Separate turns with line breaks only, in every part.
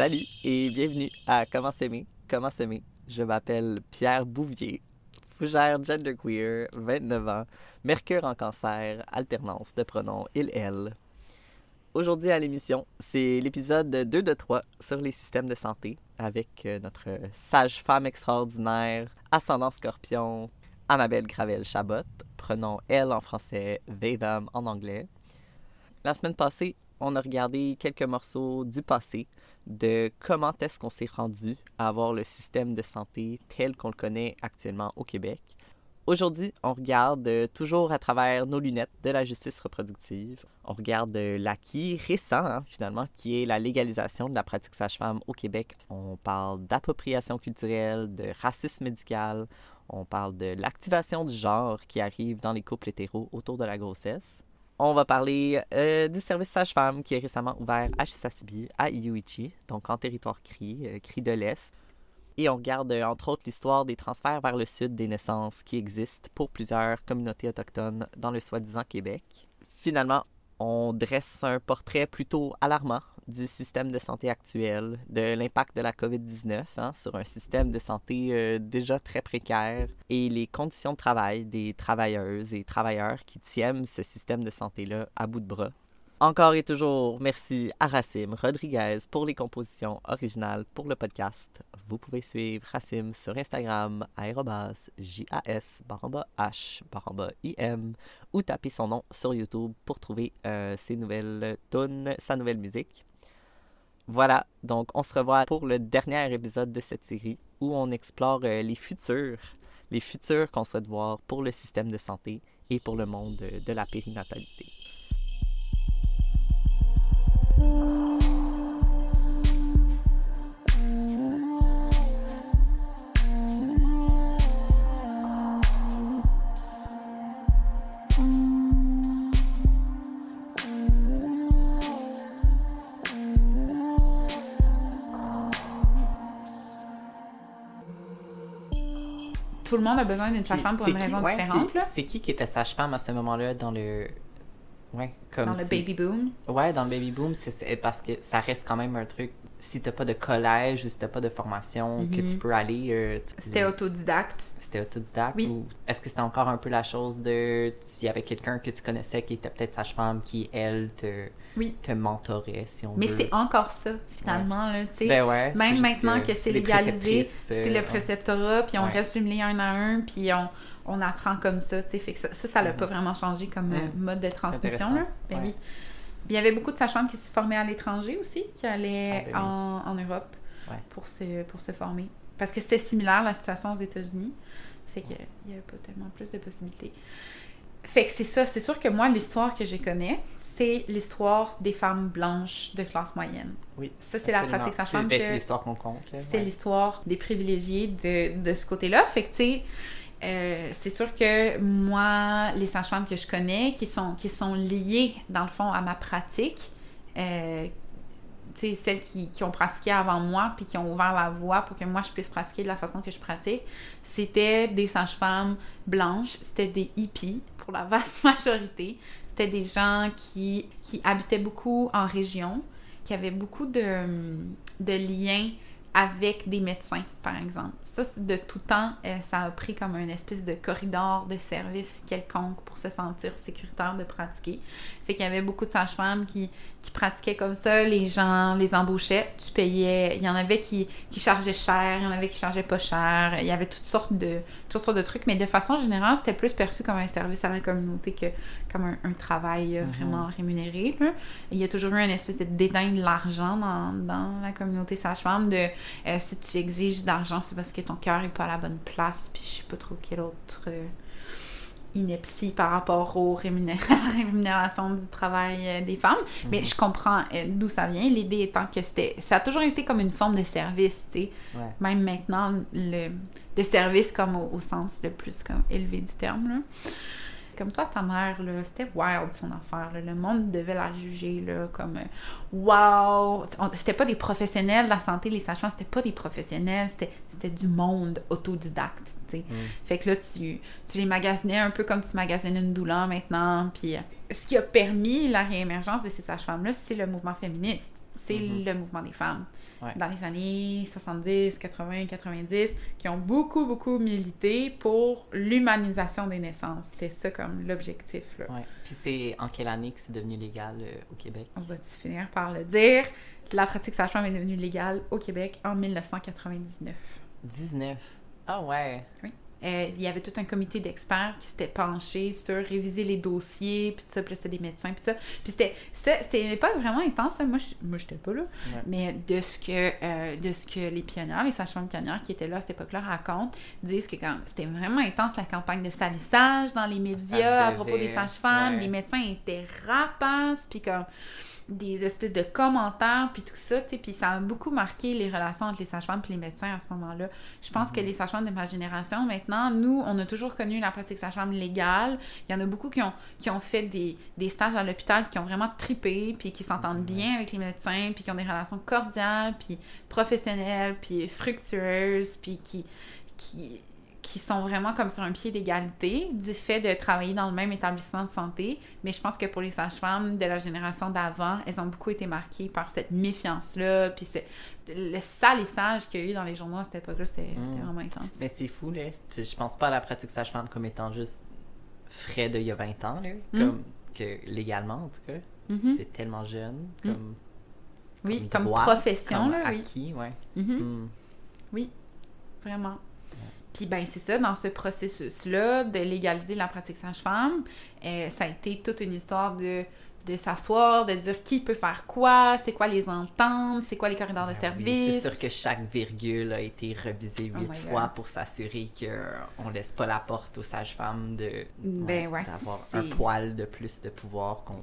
Salut et bienvenue à Comment s'aimer, comment s'aimer. Je m'appelle Pierre Bouvier, fougère genderqueer, 29 ans, mercure en cancer, alternance de pronoms il-elle. Aujourd'hui à l'émission, c'est l'épisode 2 de 3 sur les systèmes de santé avec euh, notre sage-femme extraordinaire, ascendant scorpion, Annabelle Gravel-Chabot, pronom elle en français, they, them en anglais. La semaine passée, on a regardé quelques morceaux du passé de comment est-ce qu'on s'est rendu à avoir le système de santé tel qu'on le connaît actuellement au Québec. Aujourd'hui, on regarde euh, toujours à travers nos lunettes de la justice reproductive. On regarde euh, l'acquis récent, hein, finalement, qui est la légalisation de la pratique sage-femme au Québec. On parle d'appropriation culturelle, de racisme médical. On parle de l'activation du genre qui arrive dans les couples hétéros autour de la grossesse. On va parler euh, du service sage-femme qui est récemment ouvert à Chisasibi, à Iuichi, donc en territoire CRI, euh, CRI de l'Est. Et on regarde euh, entre autres l'histoire des transferts vers le sud des naissances qui existent pour plusieurs communautés autochtones dans le soi-disant Québec. Finalement, on dresse un portrait plutôt alarmant du système de santé actuel, de l'impact de la COVID-19 hein, sur un système de santé euh, déjà très précaire et les conditions de travail des travailleuses et travailleurs qui tiennent ce système de santé-là à bout de bras. Encore et toujours, merci à Racim Rodriguez pour les compositions originales pour le podcast. Vous pouvez suivre Racim sur Instagram, aérobas, J-A-S, baramba H, baramba I-M, ou taper son nom sur YouTube pour trouver euh, ses nouvelles tunes, sa nouvelle musique. Voilà, donc on se revoit pour le dernier épisode de cette série où on explore euh, les futurs, les futurs qu'on souhaite voir pour le système de santé et pour le monde de, de la périnatalité.
Tout le monde a besoin d'une sage-femme pour une raison
ouais,
différente.
C'est qui qui était sage-femme à ce moment-là dans le. Ouais, comme.
Dans le
si-
baby boom.
Ouais, dans le baby boom, c'est- c'est parce que ça reste quand même un truc. Si t'as pas de collège ou si t'as pas de formation, que
Mhm.
tu peux aller. euh,
C'était autodidacte?
C'était autodidacte
Oui.
ou est-ce que c'était encore un peu la chose de il y avait quelqu'un que tu connaissais qui était peut-être sage-femme qui elle te
Oui.
te mentorait si on
Mais
veut?
c'est encore ça, finalement. Là, tu sais.
ben ouais,
Même maintenant que, c'est légalisé, c'est
euh,
le préceptorat, puis on
Ouais.
reste jumelés un à un, puis on, on apprend comme ça, tu sais. Fait que ça, ça, ça l'a
Mhm.
pas vraiment changé comme euh,
Mhm.
mode de transmission, là. Ben oui. Il y avait beaucoup de sages-femmes qui se formaient à l'étranger aussi, qui allaient
Ah, ben oui.
en, en Europe
Ouais.
pour, se, pour se former. Parce que c'était similaire la situation aux États-Unis. Fait qu'il n'y avait pas tellement plus de possibilités. Fait que c'est ça, c'est sûr que moi, l'histoire que je connais, c'est l'histoire des femmes blanches de classe moyenne.
Oui.
Ça, c'est la pratique sage-femme
ben, c'est l'histoire qu'on compte.
c'est
ouais.
l'histoire des privilégiés de, de ce côté-là. Fait que, tu sais, euh, c'est sûr que moi, les sages-femmes que je connais, qui sont, liées, dans le fond, à ma pratique, euh, celles qui, ont pratiqué avant moi, puis qui ont ouvert la voie pour que moi, je puisse pratiquer de la façon que je pratique, c'était des sages-femmes blanches, c'était des hippies, pour la vaste majorité. C'était des gens qui, qui habitaient beaucoup en région, qui avaient beaucoup de, de liens avec des médecins, par exemple. Ça, de tout temps, euh, ça a pris comme une espèce de corridor de service quelconque pour se sentir sécuritaire de pratiquer. Fait qu'il y avait beaucoup de sages-femmes qui, qui pratiquaient comme ça, les gens les embauchaient, tu payais, il y en avait qui, qui chargeaient cher, il y en avait qui chargeaient pas cher, il y avait toutes sortes de, toutes sortes de trucs, mais de façon générale, c'était plus perçu comme un service à la communauté que comme un, un travail euh,
Mhm.
vraiment rémunéré. là. Il y a toujours eu une espèce de dédain de l'argent dans, dans la communauté sage-femme, de euh, si tu exiges d'argent, c'est parce que ton cœur est pas à la bonne place, puis je sais pas trop quelle autre euh, ineptie par rapport aux rémuné- à la rémunération du travail euh, des femmes. Mais je comprends euh, d'où ça vient. L'idée étant que c'était, ça a toujours été comme une forme de service, tu sais.
Ouais.
Même maintenant, le, de service comme au, au sens le plus comme élevé du terme, là. Comme toi, ta mère, là, c'était wild son affaire. là. Le monde devait la juger là, comme euh, wow! C'était pas des professionnels de la santé, les sages c'était pas des professionnels, c'était c'était du monde autodidacte. Tu sais.
Mm.
Fait que là, tu, tu les magasinais un peu comme tu magasines une douleur maintenant, puis euh, ce qui a permis la réémergence de ces sages-femmes-là, c'est le mouvement féministe. C'est
Mhm.
le mouvement des femmes.
Ouais.
Dans les années 70, 80, 90, qui ont beaucoup, beaucoup milité pour l'humanisation des naissances. C'était ça comme l'objectif.
Ouais. Puis c'est en quelle année que c'est devenu légal euh, au Québec?
On va-tu finir par le dire? La pratique sage-femme est devenue légale au Québec en 1999.
19. Ah ouais.
Euh, il y avait tout un comité d'experts qui s'était penché sur réviser les dossiers, puis ça, puis c'était des médecins, puis ça. Puis c'était, c'était, une époque vraiment intense, ça. Moi, je, moi, j'étais pas là.
Ouais.
Mais de ce que euh, de ce que les pionnières, les sages-femmes pionnières qui étaient là à cette époque-là racontent, disent que quand c'était vraiment intense la campagne de salissage dans les médias à propos des sages-femmes,
ouais.
les médecins étaient rapaces, puis comme des espèces de commentaires, puis tout ça, tu sais, puis ça a beaucoup marqué les relations entre les sages-femmes et les médecins à ce moment-là. Je pense que les sages-femmes de ma génération, maintenant, nous, on a toujours connu la pratique sage-femme légale. Il y en a beaucoup qui ont, qui ont fait des, des stages à l'hôpital, qui ont vraiment trippé, puis qui s'entendent bien avec les médecins, puis qui ont des relations cordiales, puis professionnelles, puis fructueuses, puis qui, qui, qui sont vraiment comme sur un pied d'égalité du fait de travailler dans le même établissement de santé. Mais je pense que pour les sages-femmes de la génération d'avant, elles ont beaucoup été marquées par cette méfiance-là, puis c'est- le salissage qu'il y a eu dans les journaux à cette époque-là, c'était c'était
Mm.
vraiment intense.
Mais c'est fou, là. Je pense pas à la pratique sage-femme comme étant juste frais d'il y a 20 ans, là.
Mm.
Comme que légalement, en tout cas.
Mhm.
C'est tellement jeune. Comme,
Oui, comme,
droit,
profession,
comme
là, oui.
ouais.
Mhm.
Mm.
Oui, vraiment. Puis ben c'est ça, dans ce processus-là de légaliser la pratique sage-femme, euh, ça a été toute une histoire de, de s'asseoir, de dire qui peut faire quoi, c'est quoi les ententes, c'est quoi les corridors de
Ben oui,
service.
C'est sûr que chaque virgule a été revisée
Oh
huit fois
God.
pour s'assurer qu'on laisse pas la porte aux sages-femmes de
Ben ouais,
d'avoir un poil de plus de pouvoir qu'on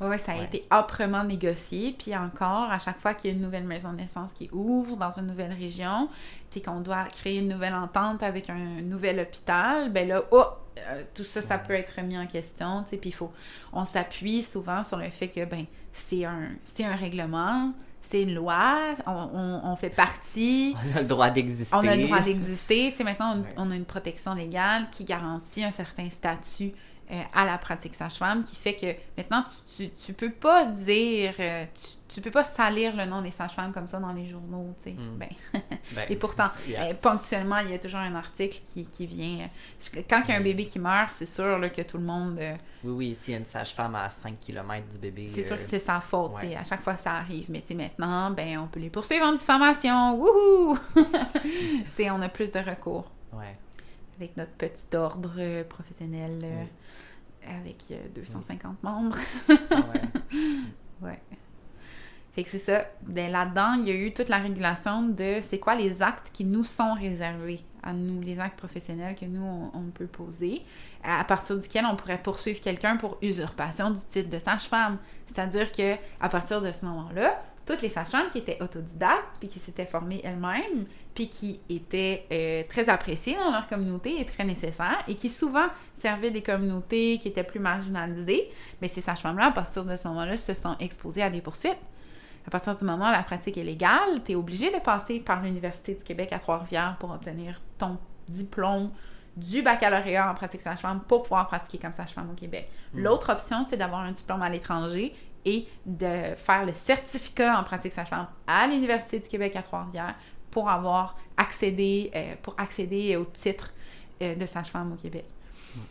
Ouais, ça a
Ouais.
été âprement négocié. Puis encore, à chaque fois qu'il y a une nouvelle maison de naissance qui ouvre dans une nouvelle région, puis qu'on doit créer une nouvelle entente avec un nouvel hôpital, ben là, oh, euh, tout ça, ça peut être remis en question. Puis il faut, on s'appuie souvent sur le fait que ben c'est un, c'est un règlement, c'est une loi, on, on- on fait partie.
on a le droit d'exister.
On a le droit d'exister. Maintenant, on,
Ouais.
on a une protection légale qui garantit un certain statut euh, à la pratique sage-femme, qui fait que maintenant, tu, tu, tu peux pas dire, euh, tu, tu peux pas salir le nom des sages-femmes comme ça dans les journaux, tu sais.
Mm.
Ben,
Ben,
et pourtant,
yeah.
euh, ponctuellement, il y a toujours un article qui, qui vient. quand il y a un bébé qui meurt, c'est sûr là, que tout le monde.
Oui, oui, s'il y a une sage-femme à 5 km du bébé.
c'est sûr que c'est sa faute, tu sais,
ouais.
à chaque fois ça arrive. Mais tu sais, maintenant, ben, on peut les poursuivre en diffamation. Wouhou! tu sais, on a plus de recours.
Ouais.
Avec notre petit ordre euh, professionnel euh, avec euh, 250 membres.
Ah ouais.
Ouais. Fait que c'est ça. Ben, Là-dedans, il y a eu toute la régulation de c'est quoi les actes qui nous sont réservés à nous, les actes professionnels que nous, on, on peut poser, à partir duquel on pourrait poursuivre quelqu'un pour usurpation du titre de sage-femme. C'est-à-dire que à partir de ce moment-là, toutes les sages-femmes qui étaient autodidactes, puis qui s'étaient formées elles-mêmes, puis qui étaient euh, très appréciées dans leur communauté et très nécessaires, et qui souvent servaient des communautés qui étaient plus marginalisées, mais ces sages-femmes-là, à partir de ce moment-là, se sont exposées à des poursuites. À partir du moment où la pratique est légale, tu es obligé de passer par l'Université du Québec à Trois-Rivières pour obtenir ton diplôme du baccalauréat en pratique sage-femme pour pouvoir pratiquer comme sage-femme au Québec.
Mm.
L'autre option, c'est d'avoir un diplôme à l'étranger et de faire le certificat en pratique sage-femme à l'Université du Québec à Trois-Rivières pour avoir accédé, euh, pour accéder au titre euh, de sage-femme au Québec.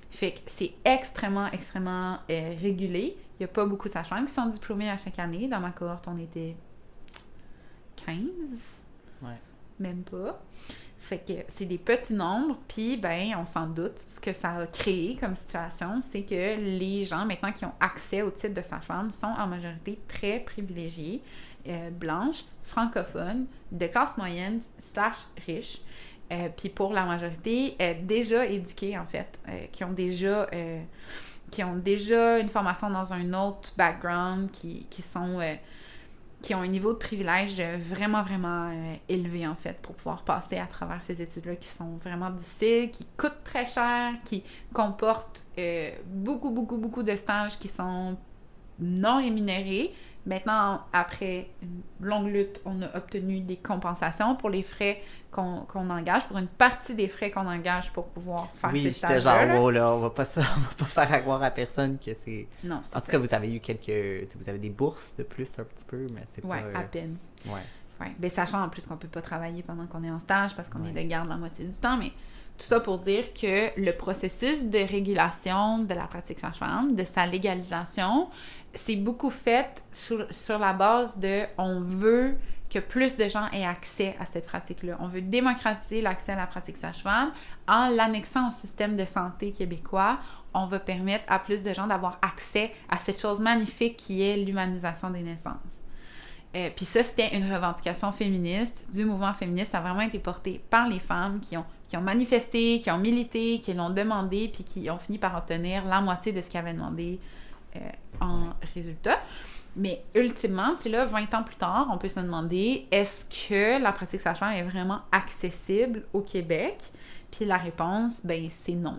Fait que c'est extrêmement, extrêmement euh, régulé. Il n'y a pas beaucoup de sages-femmes qui sont diplômées à chaque année. Dans ma cohorte, on était 15.
Ouais.
Même pas. Fait que c'est des petits nombres, puis ben, on s'en doute. Ce que ça a créé comme situation, c'est que les gens maintenant qui ont accès au titre de sage-femme sont en majorité très privilégiés, euh, blanches, francophones, de classe moyenne slash riches. Euh, puis pour la majorité, euh, déjà éduqués en fait, qui ont déjà qui ont déjà une formation dans un autre background, qui, qui sont qui ont un niveau de privilège euh, vraiment, vraiment euh, élevé, en fait, pour pouvoir passer à travers ces études-là qui sont vraiment difficiles, qui coûtent très cher, qui comportent euh, beaucoup, beaucoup, beaucoup de stages qui sont non rémunérés, Maintenant, après une longue lutte, on a obtenu des compensations pour les frais qu'on engage, pour une partie des frais qu'on engage pour pouvoir faire
oui,
ces stages-là.
genre, wow, là, on va pas, ça, on va pas faire accroire à personne que c'est...
Non, c'est
En tout
ça.
cas, vous avez eu quelques... Vous avez des bourses de plus un petit peu, mais c'est
Ouais,
pas...
à
euh,
peine.
Ouais.
Ouais. Ben, sachant en plus qu'on peut pas travailler pendant qu'on est en stage parce qu'on
Ouais.
est de garde la moitié du temps, mais tout ça pour dire que le processus de régulation de la pratique sage-femme, de sa légalisation, c'est beaucoup fait sur, sur la base de on veut que plus de gens aient accès à cette pratique-là. On veut démocratiser l'accès à la pratique sage-femme en l'annexant au système de santé québécois. On va permettre à plus de gens d'avoir accès à cette chose magnifique qui est l'humanisation des naissances. Euh, Puis ça, c'était une revendication féministe du mouvement féministe. Ça a vraiment été porté par les femmes qui ont, qui ont manifesté, qui ont milité, qui l'ont demandé, puis qui ont fini par obtenir la moitié de ce qu'ils avaient demandé euh, en résultat. Mais ultimement, tu sais, là, 20 ans plus tard, on peut se demander est-ce que la pratique sage-femme est vraiment accessible au Québec? Puis la réponse, ben, c'est non.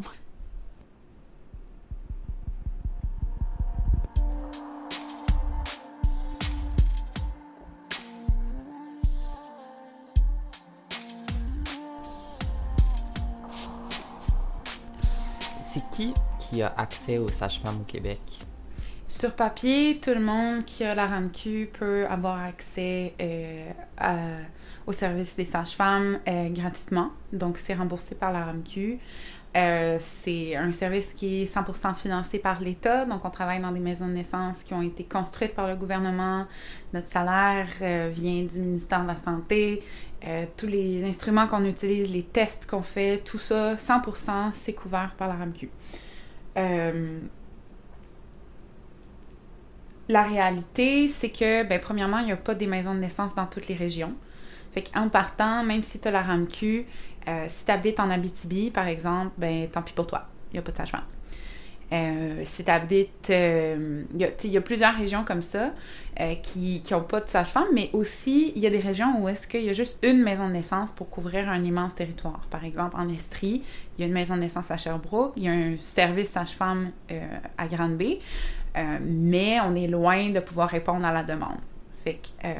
Qui a accès aux sages-femmes au Québec?
Sur papier, tout le monde qui a la RAMQ peut avoir accès euh, à- au service des sages-femmes euh, gratuitement. Donc, c'est remboursé par la RAMQ. Euh, c'est un service qui est 100% financé par l'État. Donc, on travaille dans des maisons de naissance qui ont été construites par le gouvernement. Notre salaire euh, vient du ministère de la Santé. Euh, tous les instruments qu'on utilise, les tests qu'on fait, tout ça, 100%, c'est couvert par la RAMQ. Euh, la réalité, c'est que, ben, premièrement, il n'y a pas des maisons de naissance dans toutes les régions. Fait qu'en partant, même si tu as la RAMQ, euh, si tu habites en Abitibi, par exemple, ben, tant pis pour toi. Il n'y a pas de sage-femme. Euh. Il il y a plusieurs régions comme ça euh, qui n'ont pas de sage-femme, mais aussi, il y a des régions où est-ce qu'il y a juste une maison de naissance pour couvrir un immense territoire. Par exemple, en Estrie, il y a une maison de naissance à Sherbrooke, il y a un service sage-femme euh, à Grande-Bay, euh, mais on est loin de pouvoir répondre à la demande. Fait que, euh,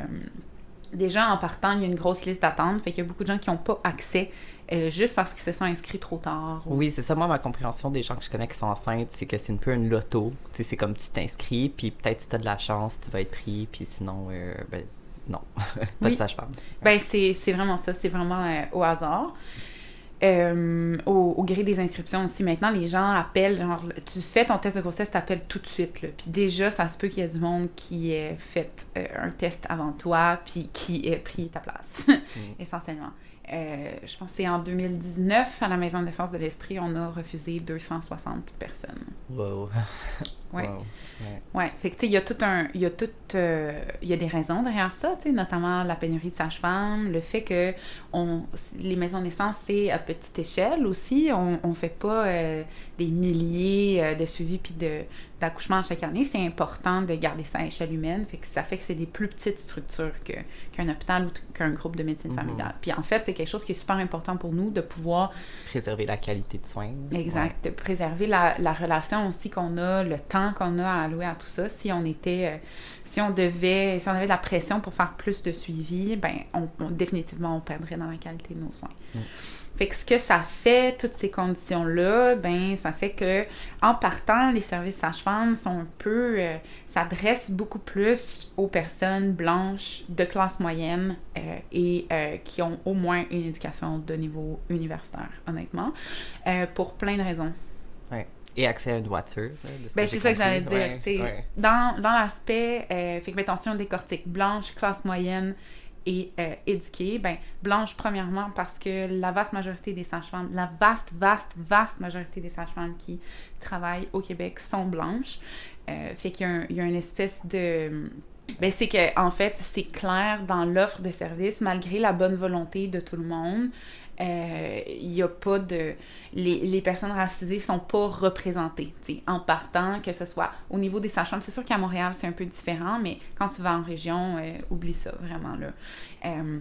déjà, en partant, il y a une grosse liste d'attente, fait qu'il y a beaucoup de gens qui n'ont pas accès euh, juste parce qu'ils se sont inscrits trop tard. ou-
Oui, c'est ça. Moi, ma compréhension des gens que je connais qui sont enceintes, c'est que c'est un peu une loto. Tu c'est comme tu t'inscris, puis peut-être si t'as de la chance, tu vas être pris, puis sinon, euh, ben, non. pas
Oui.
de sage-femme.
Ben, c'est vraiment ça, c'est vraiment euh, au hasard. Euh, au, au gré des inscriptions aussi, maintenant, les gens appellent, genre, tu fais ton test de grossesse, t'appelles tout de suite, là. Puis déjà, ça se peut qu'il y ait du monde qui ait fait euh, un test avant toi, puis qui ait pris ta place, essentiellement. Euh, je pense que c'est en 2019, à la maison de naissance de l'Estrie, on a refusé 260 personnes.
Wow.
Ouais.
Wow. Ouais.
Ouais, fait que tu sais, il y a tout un. Il y a tout. euh, il y a des raisons derrière ça, tu sais, notamment la pénurie de sages-femmes, le fait que on, les maisons de naissance, c'est à petite échelle aussi. On, on fait pas euh, des milliers euh, de suivis puis d'accouchements chaque année. C'est important de garder ça à échelle humaine. Fait que ça fait que c'est des plus petites structures qu'un hôpital ou qu'un groupe de médecine
Mhm.
familiale. Puis en fait, c'est quelque chose qui est super important pour nous de pouvoir
Préserver la qualité de soins.
Exact. De préserver la, la relation aussi qu'on a, le temps qu'on a à allouer à tout ça. Si on était, euh, si on devait, si on avait de la pression pour faire plus de suivi, ben, on, on- définitivement, on perdrait dans la qualité de nos soins. Fait que ce que ça fait, toutes ces conditions-là, ben, ça fait que, en partant, les services sages-femmes sont un peu, euh, s'adressent beaucoup plus aux personnes blanches de classe moyenne euh, et euh, qui ont au moins une éducation de niveau universitaire, honnêtement, pour plein de raisons.
Et accès à une voiture.
Ben, c'est ça que j'allais dire.
Ouais.
Dans, dans l'aspect, euh, fait que mettons, si on décortique blanche, classe moyenne et euh, éduquée, ben blanche premièrement parce que la vaste majorité des sages-femmes, la vaste, vaste, vaste majorité des sages-femmes qui travaillent au Québec sont blanches. Euh, fait qu'il y a, un- il y a une espèce de... Ben, c'est que en fait, c'est clair dans l'offre de services, malgré la bonne volonté de tout le monde, il y a pas de les, les personnes racisées sont pas représentées en partant que ce soit au niveau des sages-femmes. C'est sûr qu'à Montréal c'est un peu différent mais quand tu vas en région euh, oublie ça vraiment là. Euh,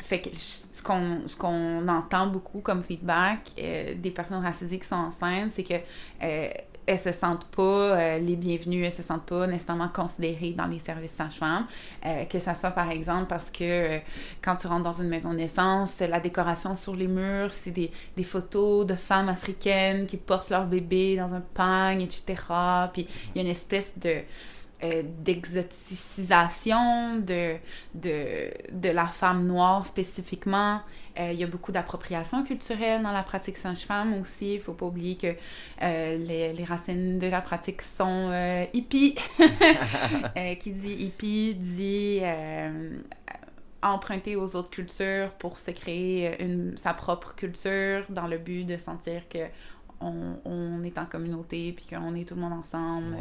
fait que ce qu'on ce qu'on entend beaucoup comme feedback euh, des personnes racisées qui sont enceintes c'est que euh, elles se sentent pas euh, les bienvenues, elles se sentent pas nécessairement considérées dans les services sage-femme. Euh, que ça soit par exemple parce que euh, quand tu rentres dans une maison de naissance, la décoration sur les murs, c'est des, des, photos de femmes africaines qui portent leur bébé dans un pagne, etc. Puis il y a une espèce de d'exoticisation de, la femme noire spécifiquement. Euh, il y a beaucoup d'appropriation culturelle dans la pratique sage-femme aussi. Il ne faut pas oublier que euh, les, racines de la pratique sont euh, hippie. qui dit hippie dit emprunter aux autres cultures pour se créer sa propre culture dans le but de sentir que on, on est en communauté puis qu'on est tout le monde ensemble,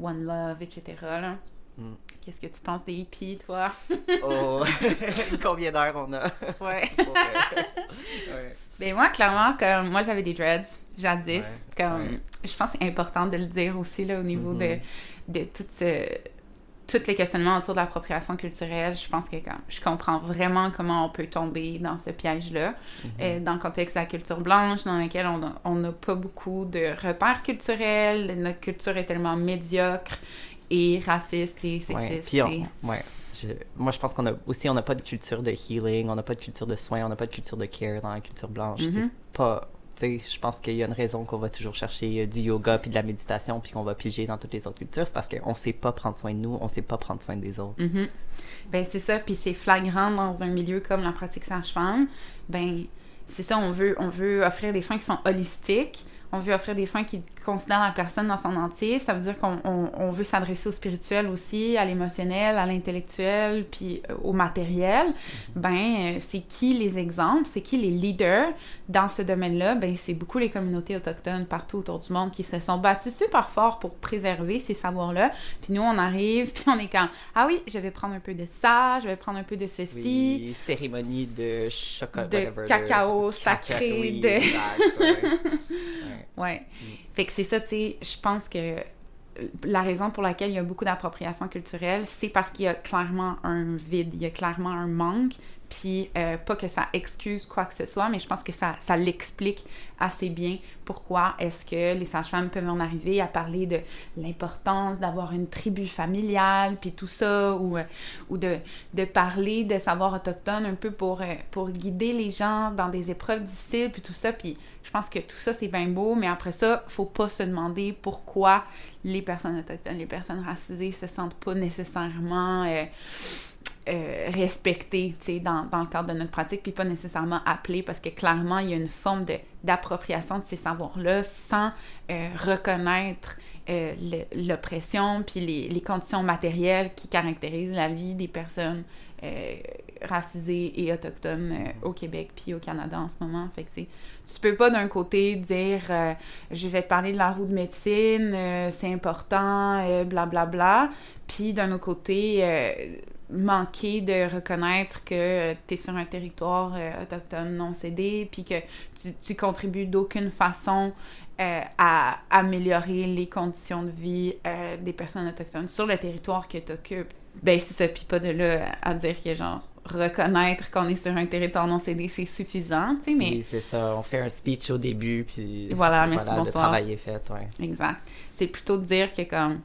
one love, etc. Là. Mm. Qu'est-ce que tu penses des hippies, toi?
oh, combien d'heures on a?
Ouais. ouais. Ben moi, clairement, comme moi j'avais des dreads jadis. Comme je pense que c'est important de le dire aussi là, au niveau de, mm-hmm. de tout ce, tous les questionnements autour de l'appropriation culturelle. Je pense que comme, je comprends vraiment comment on peut tomber dans ce piège-là. Mm-hmm. Euh, dans le contexte de la culture blanche, dans lequel on n'a pas beaucoup de repères culturels, notre culture est tellement médiocre et raciste et sexiste.
Ouais, ouais. moi, je pense qu'on a aussi, on n'a pas de culture de healing, on n'a pas de culture de soins, on n'a pas de culture de care dans la culture blanche. C'est mm-hmm. pas. Je pense qu'il y a une raison qu'on va toujours chercher euh, du yoga puis de la méditation puis qu'on va piger dans toutes les autres cultures. C'est parce qu'on sait pas prendre soin de nous, on sait pas prendre soin des autres.
Mm-hmm. Ben, c'est ça. Puis c'est flagrant dans un milieu comme la pratique sage-femme. Ben, c'est ça, on veut, on veut offrir des soins qui sont holistiques on veut offrir des soins qui considèrent la personne dans son entier. Ça veut dire qu'on on, veut s'adresser au spirituel aussi, à l'émotionnel, à l'intellectuel, puis euh, au matériel. Ben, euh, c'est qui les exemples, c'est qui les leaders dans ce domaine-là? Ben, c'est beaucoup les communautés autochtones partout autour du monde qui se sont battues super fort pour préserver ces savoirs-là. Puis nous, on arrive, puis on est quand, ah oui, je vais prendre un peu de ça, je vais prendre un peu de ceci.
Oui, cérémonie de chocolat.
De cacao sacré, de... Ouais. Mm. Fait que c'est ça, tu sais, je pense que la raison pour laquelle il y a beaucoup d'appropriation culturelle, c'est parce qu'il y a clairement un vide, il y a clairement un manque, puis euh, pas que ça excuse quoi que ce soit, mais je pense que ça, ça l'explique assez bien pourquoi est-ce que les sages-femmes peuvent en arriver à parler de l'importance d'avoir une tribu familiale, puis tout ça, ou, euh, ou de, de parler de savoir autochtone un peu pour, euh, pour guider les gens dans des épreuves difficiles, puis tout ça, puis je pense que tout ça, c'est bien beau, mais après ça, faut pas se demander pourquoi les personnes autochtones, les personnes racisées se sentent pas nécessairement... Euh, respecter dans, dans le cadre de notre pratique, puis pas nécessairement appelé, parce que clairement, il y a une forme d'appropriation de, ces savoirs-là sans euh, reconnaître euh, l'oppression, puis les, conditions matérielles qui caractérisent la vie des personnes racisées et autochtones au Québec puis au Canada en ce moment. Fait que tu peux pas d'un côté dire je vais te parler de la roue de médecine, c'est important, blablabla, bla, bla, puis d'un autre côté manquer de reconnaître que tu es sur un territoire euh, autochtone non cédé, puis que tu, tu contribues d'aucune façon euh, à améliorer les conditions de vie euh, des personnes autochtones sur le territoire que tu occupes. Ben, c'est ça, puis pas de là à dire que, genre, reconnaître qu'on est sur un territoire non cédé, c'est suffisant, tu sais, mais...
Oui, c'est ça. On fait un speech au début, puis...
Voilà, merci, bonsoir. Le
travail est fait, ouais.
Exact. C'est plutôt de dire que, comme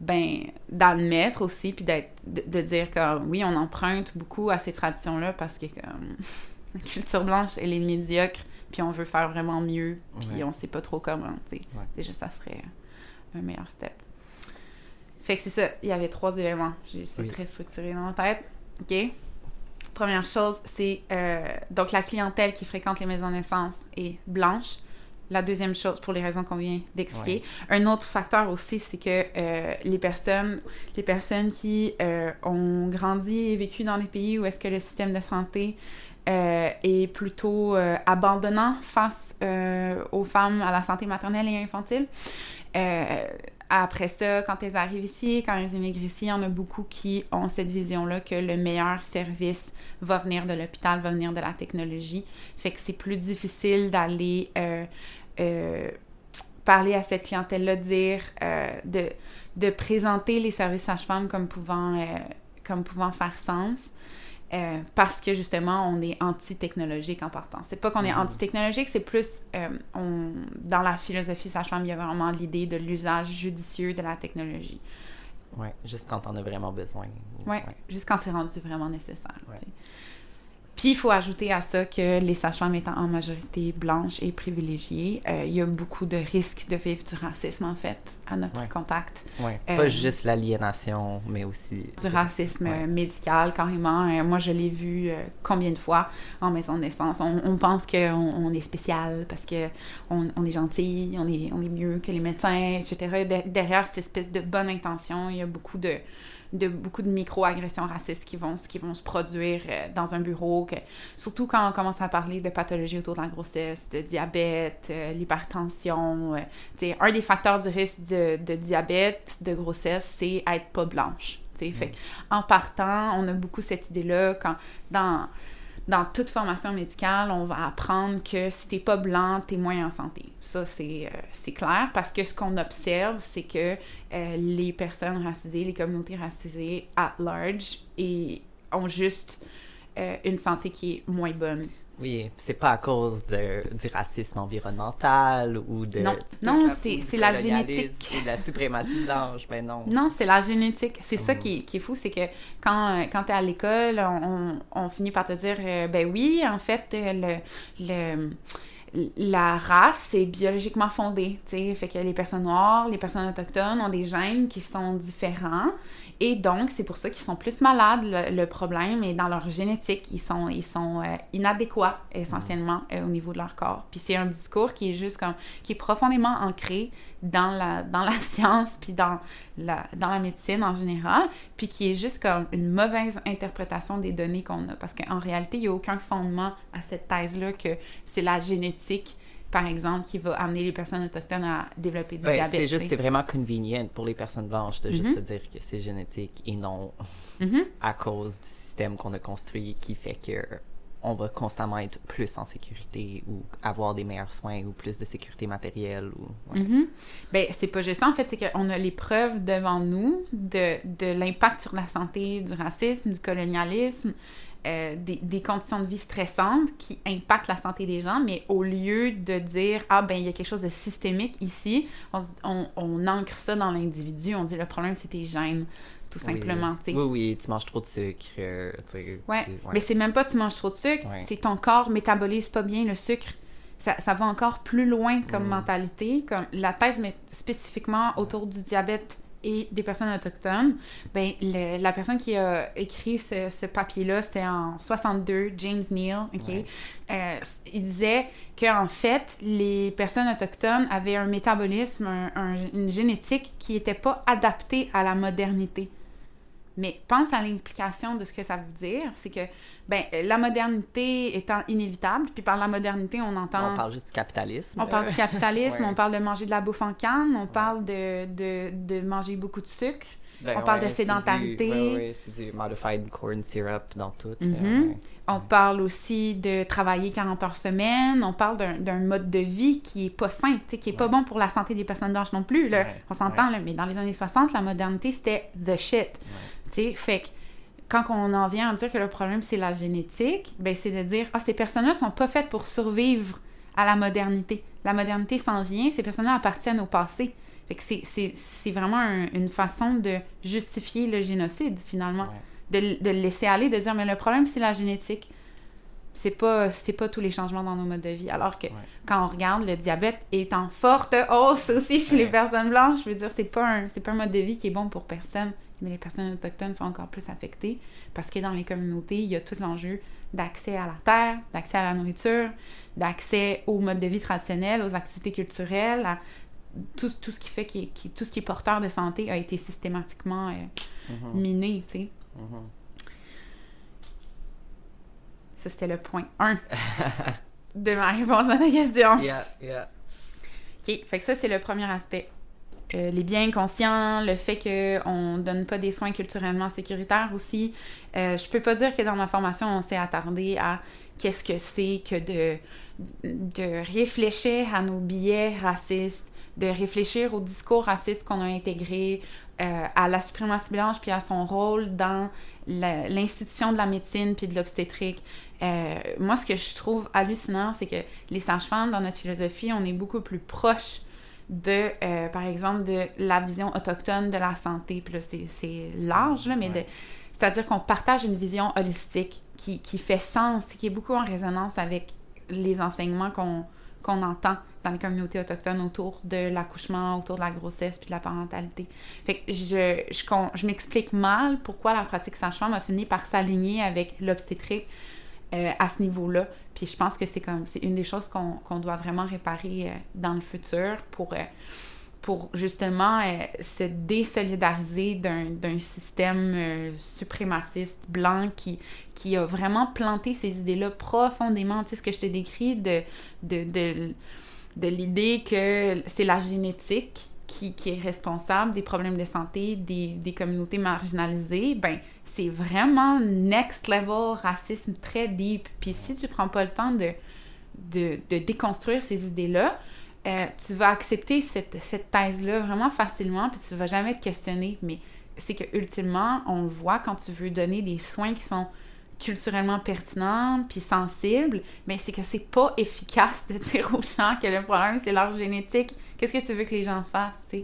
ben d'admettre aussi puis d'être de, dire que oui on emprunte beaucoup à ces traditions là parce que comme la culture blanche elle est médiocre puis on veut faire vraiment mieux puis on sait pas trop comment tu sais. Déjà ça serait un meilleur step. Fait que c'est ça il y avait trois éléments. J'ai c'est très structuré dans ma tête ok? Première chose c'est euh, donc la clientèle qui fréquente les maisons de naissance est blanche la deuxième chose, pour les raisons qu'on vient d'expliquer. Un autre facteur aussi, c'est que euh, les personnes les personnes qui euh, ont grandi et vécu dans des pays où est-ce que le système de santé euh, est plutôt abandonnant face aux femmes à la santé maternelle et infantile, après ça, quand elles arrivent ici, quand elles immigrent ici, il y en a beaucoup qui ont cette vision-là que le meilleur service va venir de l'hôpital, va venir de la technologie. Fait que c'est plus difficile d'aller euh, parler à cette clientèle-là, dire, euh, de, de, présenter les services sages-femmes comme euh, comme pouvant faire sens. Euh, parce que justement, on est anti-technologique en partant. C'est pas qu'on est
Mhm.
anti-technologique, c'est plus euh, on, dans la philosophie sage-femme, il y a vraiment l'idée de l'usage judicieux de la technologie.
Ouais, juste quand on a vraiment besoin.
Ouais, juste quand c'est rendu vraiment nécessaire.
Ouais.
Puis il faut ajouter à ça que les sages-femmes étant en majorité blanches et privilégiées, euh, il y a beaucoup de risques de vivre du racisme en fait à notre
Ouais.
contact.
Ouais.
Euh,
Pas juste l'aliénation, mais aussi.
Du racisme
Ouais.
médical carrément. Euh, moi je l'ai vu euh, combien de fois en maison de naissance? On, on pense qu'on on est spécial parce que on, on est gentil, on est, on est mieux que les médecins, etc. De- derrière cette espèce de bonne intention, il y a beaucoup de de beaucoup de micro-agressions racistes qui vont, qui vont se produire euh, dans un bureau, que, surtout quand on commence à parler de pathologies autour de la grossesse, de diabète, euh, l'hypertension. euh, un des facteurs du risque de, de diabète, de grossesse, c'est être pas blanche. Fait en partant, on a beaucoup cette idée-là quand dans dans toute formation médicale, on va apprendre que si t'es pas blanc, t'es moins en santé. Ça, c'est euh, clair parce que ce qu'on observe, c'est que euh, les personnes racisées, les communautés racisées at large, et ont juste euh, une santé qui est moins bonne.
Oui, c'est pas à cause de, du racisme environnemental ou de.
Non. Non, c'est- la génétique.
ou de la suprématie blanche, ben non.
Non, c'est la génétique. C'est ça
Mhm.
qui, est- qui est fou, c'est que quand, euh, quand tu es à l'école, on, on- on finit par te dire, euh, ben oui, en fait, euh, le, le, la race est biologiquement fondée, tu sais, fait que les personnes noires, les personnes autochtones ont des gènes qui sont différents, et donc c'est pour ça qu'ils sont plus malades. Le, problème est dans leur génétique, ils sont, ils sont euh, inadéquats essentiellement euh, au niveau de leur corps. Puis c'est un discours qui est juste comme, qui est profondément ancré dans la, dans la science, puis dans la, dans la médecine en général, puis qui est juste comme une mauvaise interprétation des données qu'on a. Parce qu'en réalité, il n'y a aucun fondement à cette thèse-là que c'est la génétique, par exemple, qui va amener les personnes autochtones à développer du
Ben,
diabète.
c'est juste, c'est vraiment convenient pour les personnes blanches de juste
Mhm.
se dire que c'est génétique et non
Mhm.
à cause du système qu'on a construit qui fait que on va constamment être plus en sécurité ou avoir des meilleurs soins ou plus de sécurité matérielle ou ouais.
Mhm. Ben, c'est pas juste ça, en fait, c'est qu'on a les preuves devant nous de, de l'impact sur la santé du racisme, du colonialisme, euh, des, des conditions de vie stressantes qui impactent la santé des gens, mais au lieu de dire « Ah, ben, il y a quelque chose de systémique ici », on, on, on ancre ça dans l'individu, on dit « Le problème, c'est tes gènes », tout
Oui.
simplement, tu sais.
Oui, oui, tu manges trop de sucre. euh,
Ouais, mais c'est même pas tu manges trop de sucre,
Ouais.
c'est ton corps métabolise pas bien le sucre. Ça, ça va encore plus loin comme
Mm.
mentalité. Comme la thèse met spécifiquement autour du diabète et des personnes autochtones. Ben, le- la personne qui a écrit ce, ce papier-là, c'était en 62, James Neal, OK?
Ouais.
Euh, il disait qu'en fait, les personnes autochtones avaient un métabolisme, un- un- une génétique qui n'était pas adaptée à la modernité. Mais pense à l'implication de ce que ça veut dire. C'est que ben, la modernité étant inévitable, puis par la modernité, on entend...
On parle juste du capitalisme.
On parle du capitalisme,
Ouais.
on parle de manger de la bouffe en canne, on parle de, de, de manger beaucoup de sucre.
Ben
on parle de
ouais,
sédentarité.
ouais, ouais, c'est du modified corn syrup dans tout.
Mhm.
ouais.
On parle aussi de travailler 40 heures semaine. On parle d'un- mode de vie qui est pas sain, qui est pas
Ouais.
bon pour la santé des personnes blanches non plus. Là.
Ouais,
On s'entend, là, mais dans les années 60, la modernité, c'était the shit. Tu sais, fait que quand on en vient à dire que le problème, c'est la génétique, ben c'est de dire, ah, ces personnes-là sont pas faites pour survivre à la modernité. La modernité s'en vient, ces personnes-là appartiennent au passé. Fait que c'est- c'est c'est vraiment un- une façon de justifier le génocide, finalement
Ouais.
de, de le laisser aller, de dire mais le problème c'est la génétique. C'est pas c'est pas tous les changements dans nos modes de vie. Alors que
Ouais.
quand on regarde, le diabète est en forte hausse aussi chez les personnes blanches. Je veux dire, c'est pas un c'est pas un mode de vie qui est bon pour personne. Mais les personnes autochtones sont encore plus affectées parce que dans les communautés, il y a tout l'enjeu d'accès à la terre, d'accès à la nourriture, d'accès au mode de vie traditionnel, aux activités culturelles, à tout, tout ce qui fait qui, qui- tout ce qui est porteur de santé a été systématiquement euh,
Mhm,
miné, tu sais.
mhm.
Ça, c'était le point 1 de ma réponse à ta question.
Yeah, yeah.
OK, fait que ça, c'est le premier aspect. Euh, les biens inconscients, le fait qu'on ne donne pas des soins culturellement sécuritaires aussi. Euh, je peux pas dire que dans ma formation, on s'est attardé à qu'est-ce que c'est que de, de réfléchir à nos biais racistes, de réfléchir au discours raciste qu'on a intégré euh, à la suprématie blanche puis à son rôle dans l'institution de la médecine puis de l'obstétrique. Euh, moi, ce que je trouve hallucinant, c'est que les sages-femmes, dans notre philosophie, on est beaucoup plus proche de, euh, par exemple, de la vision autochtone de la santé. Puis là, c'est large, là, mais c'est-à-dire qu'on partage une vision holistique qui, qui, fait sens, qui est beaucoup en résonance avec les enseignements qu'on entend dans les communautés autochtones autour de l'accouchement, autour de la grossesse puis de la parentalité. Fait que je, je, je m'explique mal pourquoi la pratique sage-femme a fini par s'aligner avec l'obstétrique euh, à ce niveau-là. Puis je pense que c'est comme c'est une des choses qu'on doit vraiment réparer euh, dans le futur pour, euh, pour justement se désolidariser d'un système suprémaciste blanc qui, qui a vraiment planté ces idées-là profondément. Tu sais, ce que je t'ai décrit de, de, de, de l'idée que c'est la génétique qui, qui, est responsable des problèmes de santé des, des communautés marginalisées, ben c'est vraiment next level racisme très deep. Puis si tu prends pas le temps de, de, de déconstruire ces idées-là, euh, tu vas accepter cette, cette thèse-là vraiment facilement, puis tu vas jamais te questionner. Mais c'est que ultimement, on le voit quand tu veux donner des soins qui sont culturellement pertinents puis sensibles, mais c'est que c'est pas efficace de dire aux gens que le problème c'est leur génétique. Qu'est-ce que tu veux que les gens fassent? Mm.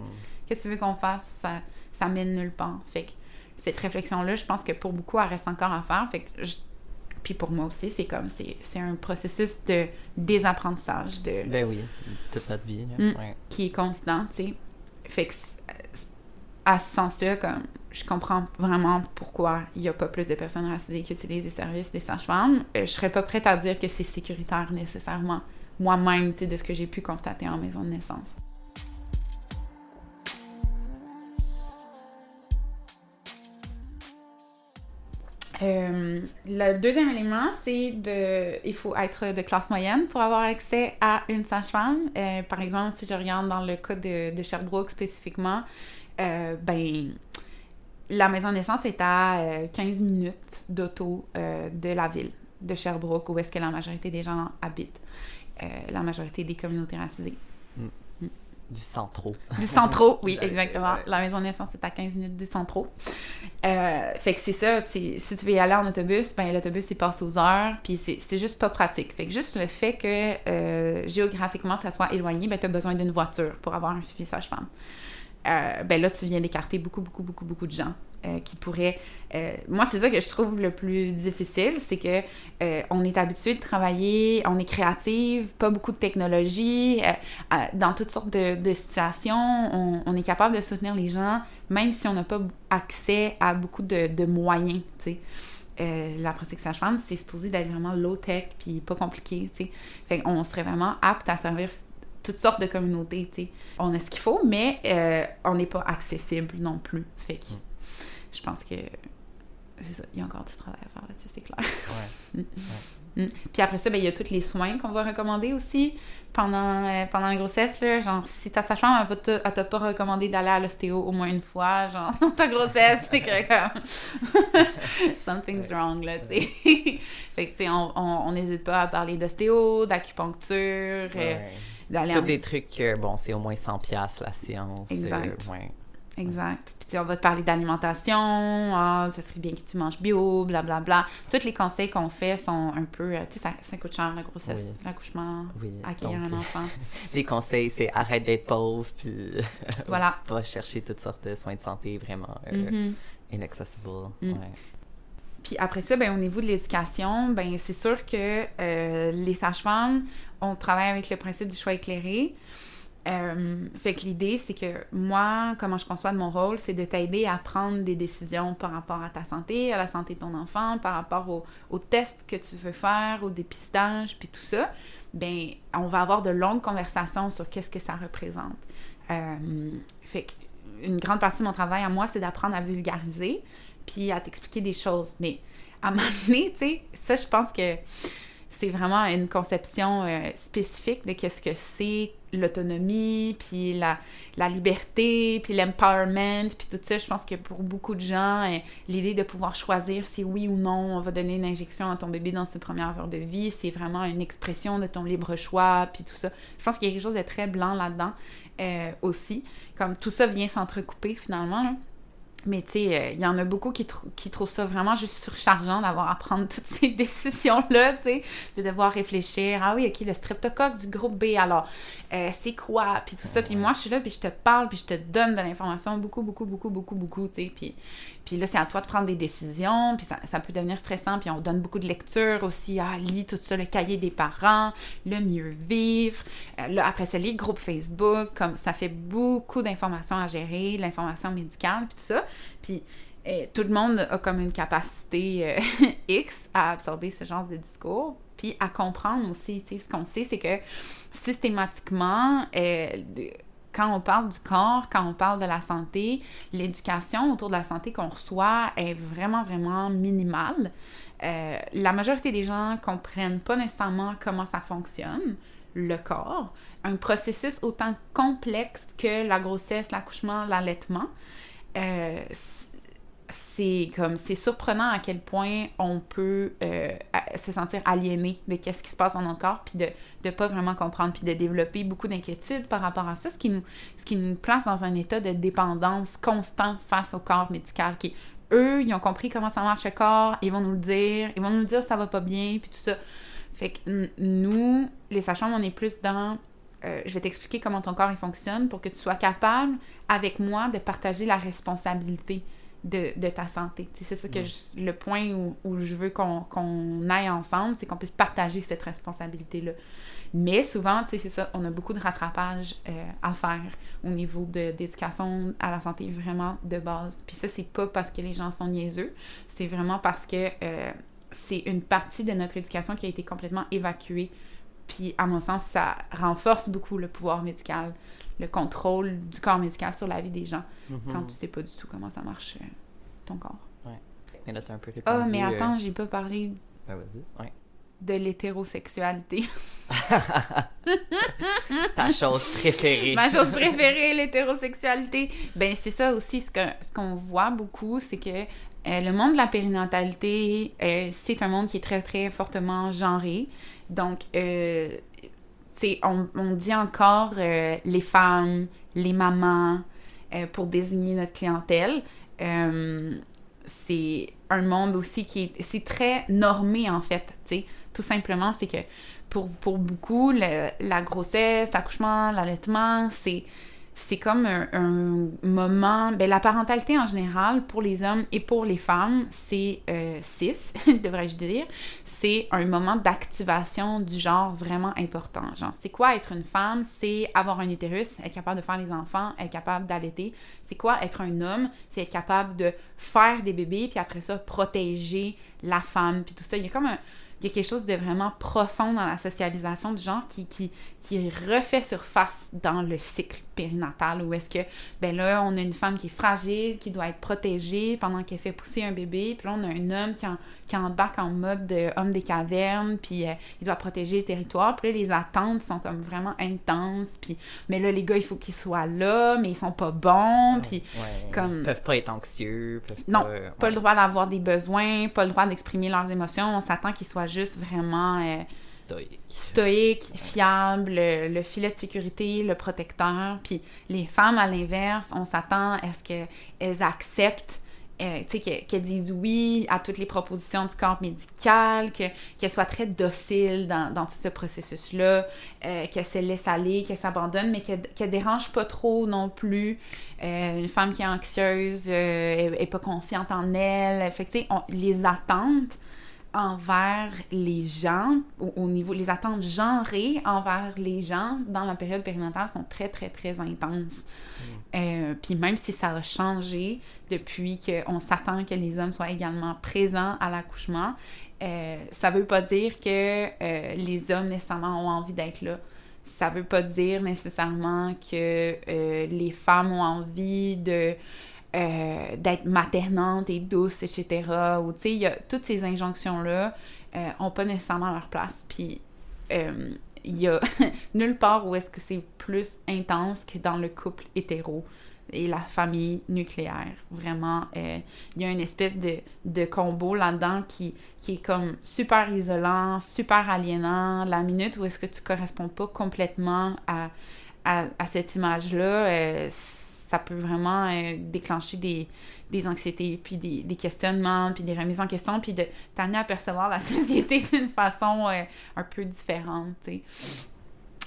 Qu'est-ce que tu veux qu'on fasse? Ça, ça mène nulle part. Fait que cette réflexion-là, je pense que pour beaucoup, elle reste encore à faire. Fait que Puis pour moi aussi, c'est comme, c'est un processus de désapprentissage. De...
Ben oui, toute notre vie.
Mm. Qui est constant, tu sais. Fait que à ce sens-là, comme je comprends vraiment pourquoi il n'y a pas plus de personnes racisées qui utilisent les services des sages-femmes. Euh, je serais pas prête à dire que c'est sécuritaire nécessairement, moi-même, de ce que j'ai pu constater en maison de naissance. Euh, le deuxième élément, c'est de, il faut être de classe moyenne pour avoir accès à une sage-femme. Euh, par exemple, si je regarde dans le cas de, Sherbrooke spécifiquement, euh, ben, la maison de naissance est à 15 minutes d'auto de la ville de Sherbrooke, où est-ce que la majorité des gens habitent, la majorité des communautés racisées.
Du centro.
Du centro, oui, exactement. La maison de naissance est à 15 minutes du centro. Euh, fait que c'est ça, si tu veux y aller en autobus, ben l'autobus il passe aux heures, puis c'est juste pas pratique. Fait que juste le fait que euh, géographiquement ça soit éloigné, ben tu as besoin d'une voiture pour avoir un suivi sage-femme. Euh, ben là, tu viens d'écarter beaucoup, beaucoup, beaucoup, beaucoup de gens euh, qui pourraient. Euh, moi, c'est ça que je trouve le plus difficile, c'est que on est habitué de travailler, on est créative, pas beaucoup de technologie, dans toutes sortes de, situations, on, est capable de soutenir les gens, même si on n'a pas accès à beaucoup de, moyens, tu sais. la pratique sage-femme, c'est supposé d'être vraiment low-tech puis pas compliqué, tu sais. Fait qu'on serait vraiment apte à servir toutes sortes de communautés, tu sais. On a ce qu'il faut, mais euh, on n'est pas accessible non plus. Fait que mm. Je pense que c'est ça, il y a encore du travail à faire là-dessus, c'est clair. Ouais. Mm. Mm. Puis après ça, ben, il y a tous les soins qu'on va recommander aussi pendant, euh, pendant la grossesse. Là. Genre, si ta sage-femme elle t'a pas recommandé d'aller à l'ostéo au moins une fois, genre, dans ta grossesse, c'est que comme. Something's wrong, là, tu sais. fait que, tu sais, on n'hésite pas à parler d'ostéo, d'acupuncture. Euh,
d'aller des trucs, bon, c'est au moins 100 pièces la séance.
Euh, exact. Exact. Puis on va te parler d'alimentation, ah, ça serait bien que tu manges bio, blablabla. Bla, bla. Tous les conseils qu'on fait sont un peu, euh, tu sais, ça, coûte cher la grossesse, l'accouchement, accueillir un enfant.
les conseils, c'est arrête d'être pauvre, puis
voilà.
va chercher toutes sortes de soins de santé vraiment euh, mm-hmm. inaccessible. Mm.
Puis après ça, ben, au niveau de l'éducation, ben, c'est sûr que les sages-femmes on travaille avec le principe du choix éclairé. Euh, fait que l'idée, c'est que moi, comment je conçois de mon rôle, c'est de t'aider à prendre des décisions par rapport à ta santé, à la santé de ton enfant, par rapport au, au test que tu veux faire, au dépistage, puis tout ça. Ben, on va avoir de longues conversations sur qu'est-ce que ça représente. Euh, fait que une grande partie de mon travail à moi, c'est d'apprendre à vulgariser, puis à t'expliquer des choses. Mais à un moment tu sais, ça, je pense que c'est vraiment une conception euh, spécifique de qu'est-ce que c'est l'autonomie, puis la, liberté, puis l'empowerment, puis tout ça. Je pense que pour beaucoup de gens, euh, l'idée de pouvoir choisir si oui ou non on va donner une injection à ton bébé dans ses premières heures de vie, c'est vraiment une expression de ton libre choix, puis tout ça. Je pense qu'il y a quelque chose de très blanc là-dedans euh, aussi. Comme tout ça vient s'entrecouper finalement. Mais tu sais, euh, il y en a beaucoup qui, qui trouvent ça vraiment juste surchargeant d'avoir à prendre toutes ces décisions-là, tu sais, de devoir réfléchir. Ah oui, ok, le streptocoque du groupe B, alors, euh, c'est quoi? Puis tout ça. Puis moi, je suis là, puis je te parle, puis je te donne de l'information beaucoup, beaucoup, beaucoup, beaucoup, beaucoup, tu sais. Puis puis là, c'est à toi de prendre des décisions, puis ça, peut devenir stressant, puis on donne beaucoup de lecture aussi. Ah, lis tout ça, le cahier des parents, le mieux vivre. Euh, là, après ça, les groupes Facebook, comme ça fait beaucoup d'informations à gérer, l'information médicale, puis tout ça. Puis euh, tout le monde a comme une capacité euh, X à absorber ce genre de discours, puis à comprendre aussi. Tu sais, ce qu'on sait, c'est que systématiquement, quand on parle du corps, quand on parle de la santé, l'éducation autour de la santé qu'on reçoit est vraiment, vraiment minimale. Euh, la majorité des gens comprennent pas nécessairement comment ça fonctionne, le corps. Un processus autant complexe que la grossesse, l'accouchement, l'allaitement. Euh, c'est comme c'est surprenant à quel point on peut euh, se sentir aliéné de qu'est-ce qui se passe dans notre corps puis de ne pas vraiment comprendre puis de développer beaucoup d'inquiétudes par rapport à ça ce qui nous ce qui nous place dans un état de dépendance constant face au corps médical qui eux ils ont compris comment ça marche le corps ils vont nous le dire ils vont nous dire ça va pas bien puis tout ça. Fait que nous les sachants on est plus dans euh, je vais t'expliquer comment ton corps il fonctionne pour que tu sois capable avec moi de partager la responsabilité de, ta santé. C'est ça que le point où, je veux qu'on aille ensemble, c'est qu'on puisse partager cette responsabilité-là. Mais souvent, c'est ça, on a beaucoup de rattrapage euh, à faire au niveau de d'éducation à la santé vraiment de base. Puis ça, c'est pas parce que les gens sont niaiseux, c'est vraiment parce que euh, c'est une partie de notre éducation qui a été complètement évacuée. Puis à mon sens, ça renforce beaucoup le pouvoir médical le contrôle du corps médical sur la vie des gens mhm. quand tu sais pas du tout comment ça marche euh, ton corps.
Ouais. Mais là, un peu répondu.
Ah, mais attends, euh, j'ai pas parlé
ben, vas-y. Ouais.
de l'hétérosexualité.
Ta chose préférée.
Ma chose préférée, l'hétérosexualité. Ben, c'est ça aussi, ce qu'on ce qu'on voit beaucoup, c'est que euh, le monde de la périnatalité, c'est un monde qui est très, très fortement genré. Donc, on, dit encore euh, les femmes, les mamans euh, pour désigner notre clientèle. Euh, c'est un monde aussi qui est, c'est très normé en fait, tu Tout simplement, c'est que pour, pour beaucoup, la grossesse, l'accouchement, l'allaitement, c'est c'est comme un, moment. Ben, la parentalité en général, pour les hommes et pour les femmes, c'est euh, six, devrais-je dire. C'est un moment d'activation du genre vraiment important. Genre, c'est quoi être une femme? C'est avoir un utérus, être capable de faire des enfants, être capable d'allaiter. C'est quoi être un homme? C'est être capable de faire des bébés, puis après ça, protéger la femme, puis tout ça. Il y a comme un il y a quelque chose de vraiment profond dans la socialisation du genre qui, qui, qui refait surface dans le cycle périnatal où est-ce que, ben là, on a une femme qui est fragile, qui doit être protégée pendant qu'elle fait pousser un bébé, puis là, on a un homme qui, en, qui embarque en mode de homme des cavernes, puis euh, il doit protéger le territoire, puis là, les attentes sont comme vraiment intenses, puis, mais là, les gars, il faut qu'ils soient là, mais ils sont pas bons, puis comme...
Ils peuvent pas être anxieux, peuvent
Non, pas, le droit d'avoir des besoins, pas le droit d'exprimer leurs émotions, on s'attend qu'ils soient juste vraiment... Euh,
stoïque.
Stoïque, fiable, le, filet de sécurité, le protecteur. Puis les femmes, à l'inverse, on s'attend à ce qu'elles acceptent euh, qu'elles disent oui à toutes les propositions du corps médical, qu'elles soient très dociles dans, dans tout ce processus-là, euh, qu'elles se laissent aller, qu'elles s'abandonnent, mais qu'elles ne dérangent pas trop non plus. Euh, une femme qui est anxieuse n'est pas confiante en elle. Fait que, on, les attentes envers les gens, au, niveau, les attentes genrées envers les gens dans la période périnatale sont très, très, très intenses. Mm. Euh, puis même si ça a changé depuis qu'on s'attend que les hommes soient également présents à l'accouchement, euh, ça veut pas dire que euh, les hommes nécessairement ont envie d'être là. Ça veut pas dire nécessairement que euh, les femmes ont envie de euh, d'être maternante et douce, etc. Tu sais, toutes ces injonctions-là n'ont pas nécessairement leur place. Puis il y a nulle part où est-ce que c'est plus intense que dans le couple hétéro et la famille nucléaire. Vraiment, il y a une espèce de, combo là-dedans qui, est comme super isolant, super aliénant. La minute où est-ce que tu corresponds pas complètement à cette image-là, ça peut vraiment déclencher des, des anxiétés, puis des, des, questionnements, puis des remises en question, puis de t'amener à percevoir la société d'une façon euh, un peu différente, tu sais.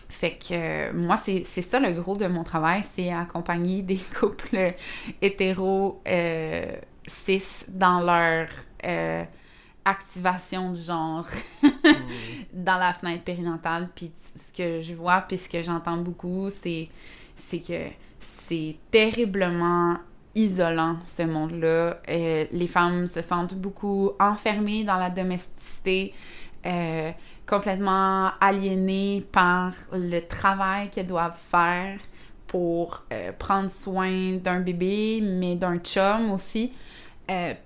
Fait que euh, moi, c'est ça le gros de mon travail, c'est accompagner des couples hétéros euh, cis dans leur activation du genre dans la fenêtre périnatale. Puis ce que je vois, puis ce que j'entends beaucoup, c'est que c'est terriblement isolant, ce monde-là. Euh, les femmes se sentent beaucoup enfermées dans la domesticité, euh, complètement aliénées par le travail qu'elles doivent faire pour euh, prendre soin d'un bébé, mais d'un chum aussi.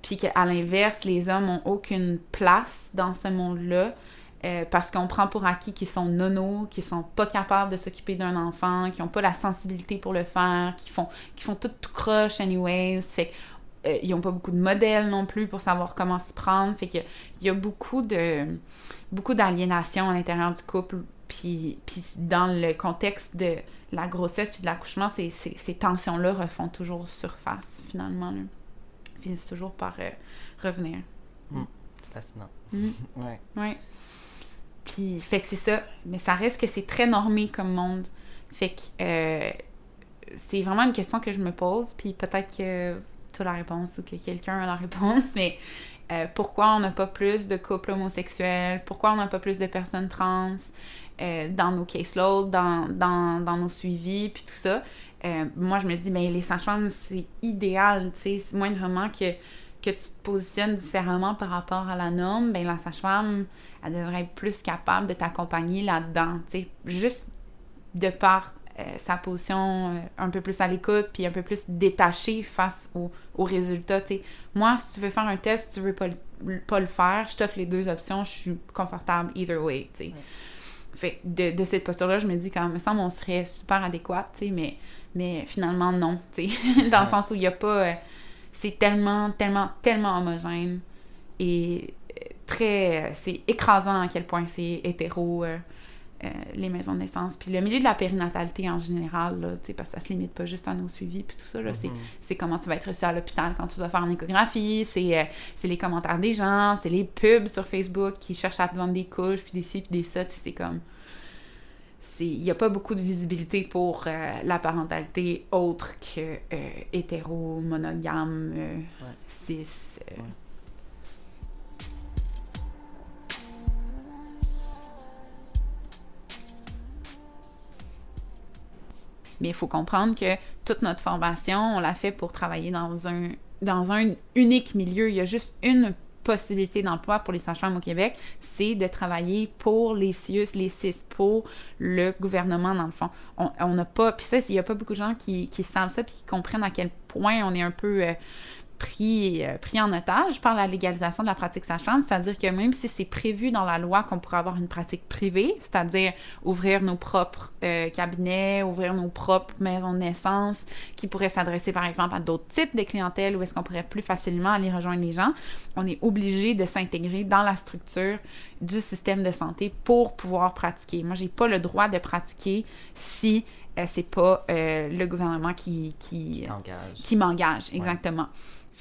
Puis qu'à l'inverse, les hommes n'ont aucune place dans ce monde-là. Euh, parce qu'on prend pour acquis qu'ils sont nono, qu'ils sont pas capables de s'occuper d'un enfant, qui ont pas la sensibilité pour le faire, qui font, qui font tout, tout croche anyways. Fait euh, ils ont pas beaucoup de modèles non plus pour savoir comment s'y prendre. Fait qu'il y, y a beaucoup de beaucoup d'aliénation à l'intérieur du couple. Puis, puis dans le contexte de la grossesse puis de l'accouchement, ces, ces, ces tensions-là refont toujours surface, finalement. Là. Finissent toujours par euh, revenir.
Hmm. c'est fascinant.
Mm.
ouais.
Ouais. Puis, fait que c'est ça. Mais ça reste que c'est très normé comme monde. Fait que euh, c'est vraiment une question que je me pose. Puis peut-être que tu as la réponse ou que quelqu'un a la réponse. Mais euh, pourquoi on n'a pas plus de couples homosexuels? Pourquoi on n'a pas plus de personnes trans euh, dans nos caseloads, dans, dans, dans nos suivis, puis tout ça? moi, je me dis, ben, les sages-femmes, c'est idéal, tu sais, moindrement que que tu te positionnes différemment par rapport à la norme, ben la sage-femme, elle devrait être plus capable de t'accompagner là-dedans, tu sais, juste de par euh, sa position euh, un peu plus à l'écoute, puis un peu plus détachée face aux, résultats, tu sais. Moi, si tu veux faire un test, tu veux pas le, pas le faire, je t'offre les deux options, je suis confortable either way, tu sais. Fait de, de cette posture-là, je me dis quand même, ça on serait super adéquat, tu sais, mais, mais finalement, non, tu sais. Dans le sens où il n'y a pas... Euh, c'est tellement, tellement, tellement homogène et euh, très. Euh, c'est écrasant à quel point c'est hétéro, euh, les maisons de naissance. Puis le milieu de la périnatalité en général, là, parce que ça se limite pas juste à nos suivis, puis tout ça, là, mm-hmm. c'est comment tu vas être reçu à l'hôpital quand tu vas faire une échographie, c'est les commentaires des gens, c'est les pubs sur Facebook qui cherchent à te vendre des couches, puis des ci, puis des ça, c'est comme il n'y a pas beaucoup de visibilité pour euh, la parentalité autre que euh, hétéro, monogame, euh, cis. Mais il faut comprendre que toute notre formation, on l'a fait pour travailler dans un, dans un unique milieu. Il y a juste une possibilité d'emploi pour les sages-femmes au Québec, c'est de travailler pour les CIUS, les CIS, pour le gouvernement, dans le fond. On n'a pas... Puis ça, il n'y a pas beaucoup de gens qui, qui savent ça puis qui comprennent à quel point on est un peu... Euh, pris, euh, pris en otage par la légalisation de la pratique sage-femme, c'est-à-dire que même si c'est prévu dans la loi qu'on pourrait avoir une pratique privée, c'est-à-dire ouvrir nos propres euh, cabinets, ouvrir nos propres maisons de naissance, qui pourraient s'adresser par exemple à d'autres types de clientèle où est-ce qu'on pourrait plus facilement aller rejoindre les gens, on est obligé de s'intégrer dans la structure du système de santé pour pouvoir pratiquer. Moi, j'ai pas le droit de pratiquer si euh, c'est pas le gouvernement qui, qui, qui m'engage. Exactement.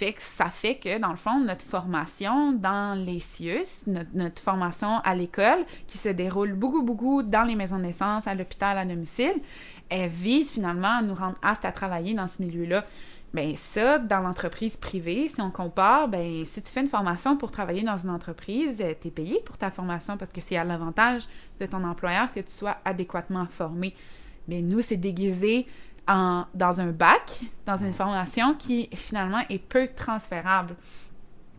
Que ça fait que, dans le fond, notre formation dans les CIUS, notre, formation à l'école, qui se déroule beaucoup, beaucoup dans les maisons de naissance, à l'hôpital, à domicile, elle vise finalement à nous rendre aptes à travailler dans ce milieu-là. Bien, ça, dans l'entreprise privée, si on compare, ben si tu fais une formation pour travailler dans une entreprise, euh, tu es payé pour ta formation parce que c'est à l'avantage de ton employeur que tu sois adéquatement formé. Mais nous, c'est déguisé dans un bac, dans une formation qui finalement est peu transférable.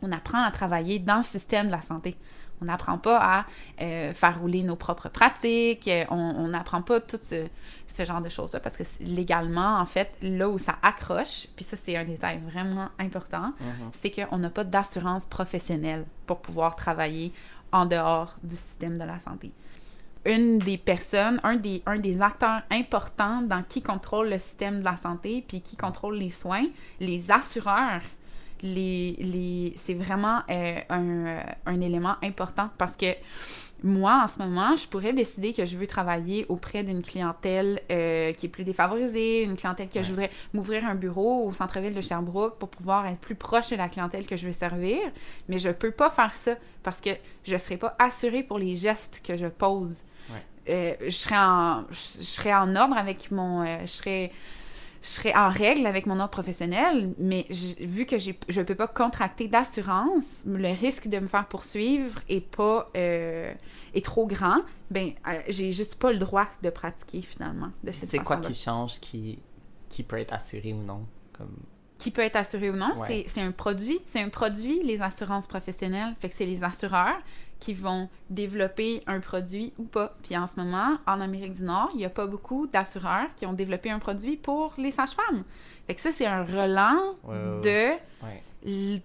On apprend à travailler dans le système de la santé. On n'apprend pas à euh, faire rouler nos propres pratiques, on n'apprend pas tout ce, genre de choses-là parce que légalement, en fait, là où ça accroche, puis ça c'est un détail vraiment important, mm-hmm. c'est qu'on n'a pas d'assurance professionnelle pour pouvoir travailler en dehors du système de la santé. Une des personnes, un des, un des acteurs importants dans qui contrôle le système de la santé, puis qui contrôle les soins, les assureurs, les, les, c'est vraiment euh, un, un élément important parce que moi, en ce moment, je pourrais décider que je veux travailler auprès d'une clientèle euh, qui est plus défavorisée, une clientèle que je voudrais m'ouvrir un bureau au centre-ville de Sherbrooke pour pouvoir être plus proche de la clientèle que je veux servir. Mais je peux pas faire ça parce que je serai pas assurée pour les gestes que je pose. Euh, je, serais en, je, serais en ordre avec mon... Euh, je serais je serais en règle avec mon ordre professionnel, mais vu que je ne peux pas contracter d'assurance, le risque de me faire poursuivre est pas euh, est trop grand, ben j'ai juste pas le droit de pratiquer finalement de cette
C'est quoi qui change qui, qui peut être assuré ou non comme...
Qui peut être assuré ou non, c'est un produit. C'est un produit, les assurances professionnelles. Fait que c'est les assureurs qui vont développer un produit ou pas. Puis en ce moment, en Amérique du Nord, il n'y a pas beaucoup d'assureurs qui ont développé un produit pour les sages-femmes. Fait que ça, c'est un relan de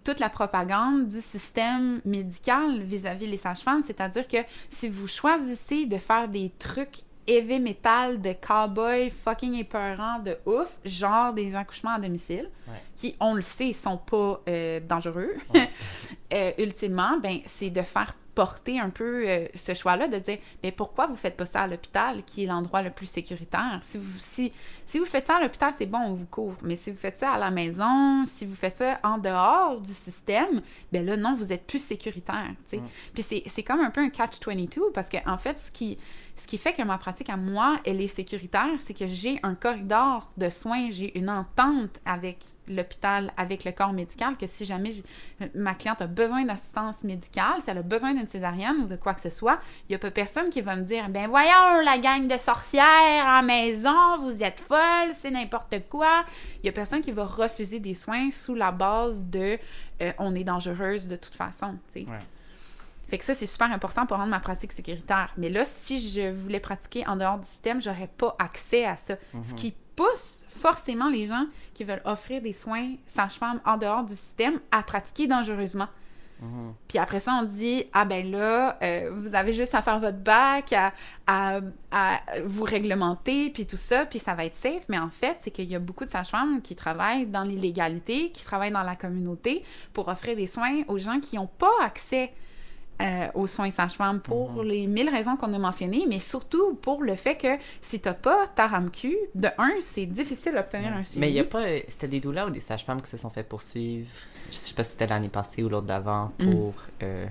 toute la propagande du système médical vis-à-vis les sages-femmes. C'est-à-dire que si vous choisissez de faire des trucs heavy metal de cowboy fucking épeurant de ouf, genre des accouchements à domicile, qui, on le sait, sont pas euh, dangereux, euh, ultimement, ben, c'est de faire porter un peu euh, ce choix-là, de dire mais pourquoi vous faites pas ça à l'hôpital, qui est l'endroit le plus sécuritaire? Si vous, si, si vous faites ça à l'hôpital, c'est bon, on vous couvre. Mais si vous faites ça à la maison, si vous faites ça en dehors du système, ben là, non, vous êtes plus sécuritaire. Puis c'est comme un peu un catch-22 parce que en fait, ce qui, ce qui fait que ma pratique à moi, elle est sécuritaire, c'est que j'ai un corridor de soins, j'ai une entente avec l'hôpital avec le corps médical que si jamais ma cliente a besoin d'assistance médicale, si elle a besoin d'une césarienne ou de quoi que ce soit, il n'y a pas personne qui va me dire ben voyons la gang de sorcières en maison, vous êtes folle, c'est n'importe quoi. Il y a personne qui va refuser des soins sous la base de euh, on est dangereuse de toute façon. Fait que ça, c'est super important pour rendre ma pratique sécuritaire. Mais là, si je voulais pratiquer en dehors du système, j'aurais pas accès à ça. Ce mhm. qui pousse forcément les gens qui veulent offrir des soins sage-femme en dehors du système à pratiquer dangereusement. Mhm. Puis après ça, on dit Ah ben là, euh, vous avez juste à faire votre bac, à, vous réglementer, puis tout ça, puis ça va être safe. Mais en fait, c'est qu'il y a beaucoup de sages-femmes qui travaillent dans l'illégalité, qui travaillent dans la communauté pour offrir des soins aux gens qui n'ont pas accès euh, aux soins sages-femmes pour mhm. les mille raisons qu'on a mentionnées, mais surtout pour le fait que si t'as pas ta RAMQ, de un, c'est difficile d'obtenir un suivi.
Mais il y a pas... C'était des douleurs ou des sages-femmes qui se sont fait poursuivre, je sais pas si c'était l'année passée ou l'autre d'avant, mm. pour... Euh,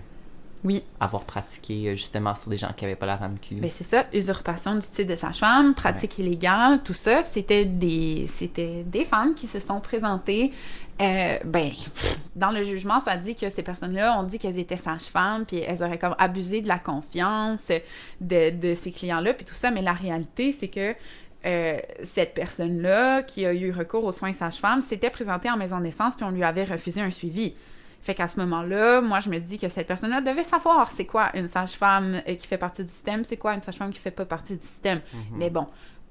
oui.
Avoir pratiqué euh, justement sur des gens qui n'avaient pas la RAMQ.
Ben c'est ça, usurpation du titre de sage-femme, pratique illégale, tout ça, c'était des, c'était des femmes qui se sont présentées euh, ben, dans le jugement, ça dit que ces personnes-là ont dit qu'elles étaient sages-femmes, puis elles auraient comme abusé de la confiance de, de ces clients-là, puis tout ça. Mais la réalité, c'est que euh, cette personne-là, qui a eu recours aux soins sages-femmes, s'était présentée en maison de naissance, puis on lui avait refusé un suivi. Fait qu'à ce moment-là, moi, je me dis que cette personne-là devait savoir c'est quoi une sage-femme euh, qui fait partie du système, c'est quoi une sage-femme qui fait pas partie du système. Mm-hmm. Mais bon,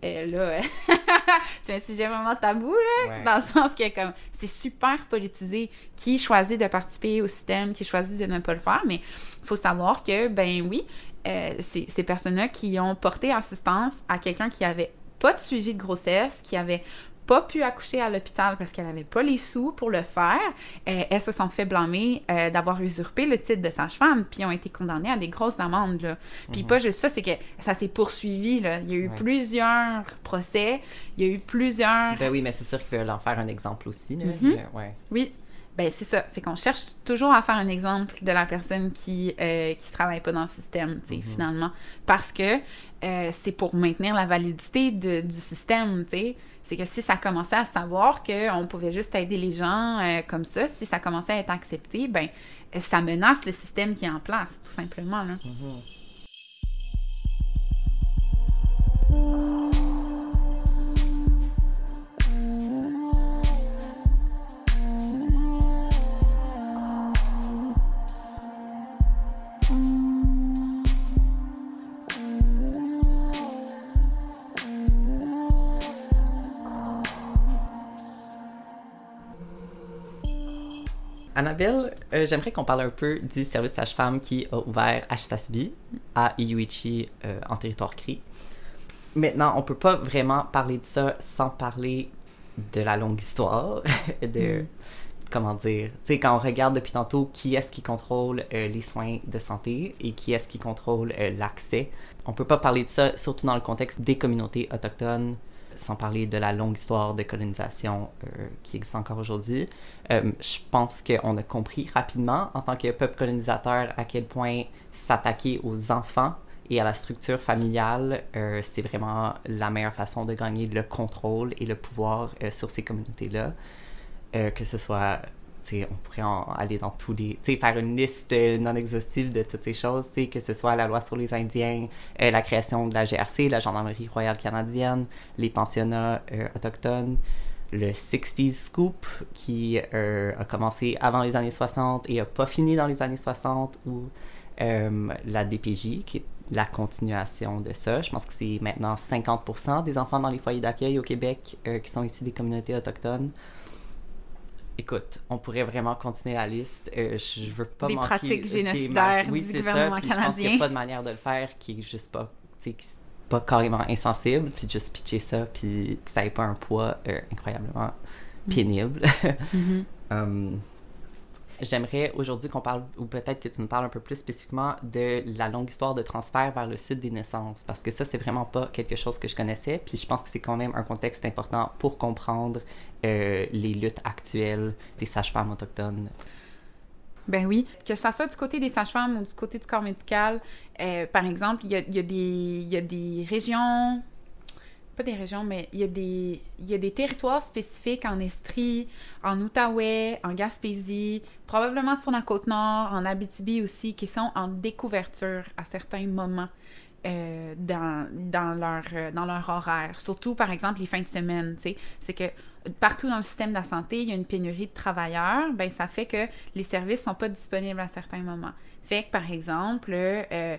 euh, là, c'est un sujet vraiment tabou, là, dans le sens que comme c'est super politisé qui choisit de participer au système, qui choisit de ne pas le faire, mais il faut savoir que, ben oui, euh, c'est ces personnes-là qui ont porté assistance à quelqu'un qui avait pas de suivi de grossesse, qui avait pas pu accoucher à l'hôpital parce qu'elle n'avait pas les sous pour le faire. Euh, elles se sont fait blâmer euh, d'avoir usurpé le titre de sage-femme, puis ont été condamnées à des grosses amendes. Là. Puis mhm. pas juste ça, c'est que ça s'est poursuivi. Là. Il y a eu plusieurs procès, il y a eu plusieurs...
Ben oui, mais c'est sûr qu'ils veulent en faire un exemple aussi. Là.
Mhm. ouais. Oui, ben c'est ça. Fait qu'on cherche toujours à faire un exemple de la personne qui euh, qui travaille pas dans le système, tu sais, mhm. finalement, parce que euh, c'est pour maintenir la validité du système, tu sais. C'est que si ça commençait à savoir qu'on pouvait juste aider les gens euh, comme ça, si ça commençait à être accepté, ben ça menace le système qui est en place, tout simplement. Mhm.
Annabelle, euh, j'aimerais qu'on parle un peu du service sage-femme qui a ouvert à Chisasibi, à Iuichi, euh, en territoire CRI. Maintenant, on ne peut pas vraiment parler de ça sans parler de la longue histoire, de... Mm. Comment dire? Tu sais, quand on regarde depuis tantôt qui est-ce qui contrôle euh, les soins de santé et qui est-ce qui contrôle l'accès, on ne peut pas parler de ça, surtout dans le contexte des communautés autochtones sans parler de la longue histoire de colonisation euh, qui existe encore aujourd'hui. Euh, je pense qu'on a compris rapidement, en tant que peuple colonisateur, à quel point s'attaquer aux enfants et à la structure familiale, euh, c'est vraiment la meilleure façon de gagner le contrôle et le pouvoir sur ces communautés-là. que ce soit on pourrait aller dans tous les. faire une liste non exhaustive de toutes ces choses, que ce soit la loi sur les Indiens, euh, la création de la GRC, la Gendarmerie royale canadienne, les pensionnats euh, autochtones, le 60s Scoop qui euh, a commencé avant les années 60 et a pas fini dans les années 60, ou la DPJ qui est la continuation de ça. Je pense que c'est maintenant 50% des enfants dans les foyers d'accueil au Québec qui sont issus des communautés autochtones. Écoute, on pourrait vraiment continuer la liste. Euh, je, veux pas
des pratiques génocidaires du gouvernement canadien. Je pense qu'il
n'y a pas de manière de le faire qui est juste pas, pas carrément insensible, puis juste pitcher ça, puis que ça n'ait pas un poids euh, incroyablement mm. pénible. Mm-hmm. J'aimerais aujourd'hui qu'on parle, ou peut-être que tu nous parles un peu plus spécifiquement de la longue histoire de transfert vers le sud des naissances, parce que ça, c'est vraiment pas quelque chose que je connaissais, puis je pense que c'est quand même un contexte important pour comprendre euh, les luttes actuelles des sages-femmes autochtones.
Ben oui, que ça soit du côté des sages-femmes ou du côté du corps médical, euh, par exemple, il y a, y, a y a, des régions pas des régions, mais il y, a des, il y a des territoires spécifiques en Estrie, en Outaouais, en Gaspésie, probablement sur la côte nord, en Abitibi aussi, qui sont en découverture à certains moments euh, dans, dans, leur, euh, dans leur horaire. Surtout, par exemple, les fins de semaine. C'est que partout dans le système de la santé, il y a une pénurie de travailleurs. Ben, ça fait que les services ne sont pas disponibles à certains moments. Fait que, par exemple, euh,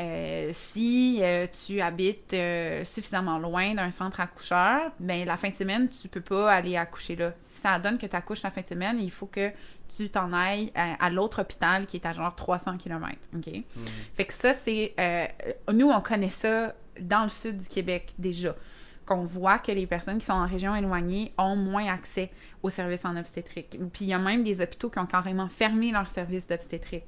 euh, si euh, tu habites euh, suffisamment loin d'un centre accoucheur, ben la fin de semaine, tu peux pas aller accoucher là. Si ça donne que tu accouches la fin de semaine, il faut que tu t'en ailles à, l'autre hôpital qui est à genre 300 km. OK? Mhm. Fait que ça, c'est. nous, on connaît ça dans le sud du Québec déjà qu'on voit que les personnes qui sont en région éloignée ont moins accès aux services en obstétrique. Puis il y a même des hôpitaux qui ont carrément fermé leurs services d'obstétrique,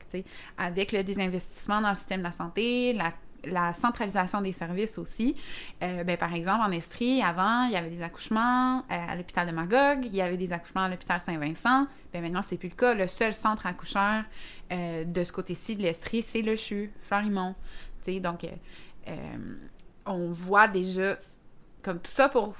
avec le désinvestissement dans le système de la santé, la centralisation des services aussi. Euh, ben, par exemple, en Estrie, avant, il y avait des accouchements euh, à l'hôpital de Magog, il y avait des accouchements à l'hôpital Saint-Vincent. Ben, maintenant, c'est plus le cas. Le seul centre accoucheur euh, de ce côté-ci de l'Estrie, c'est le CHU, Florimont. donc, on voit déjà comme tout ça pour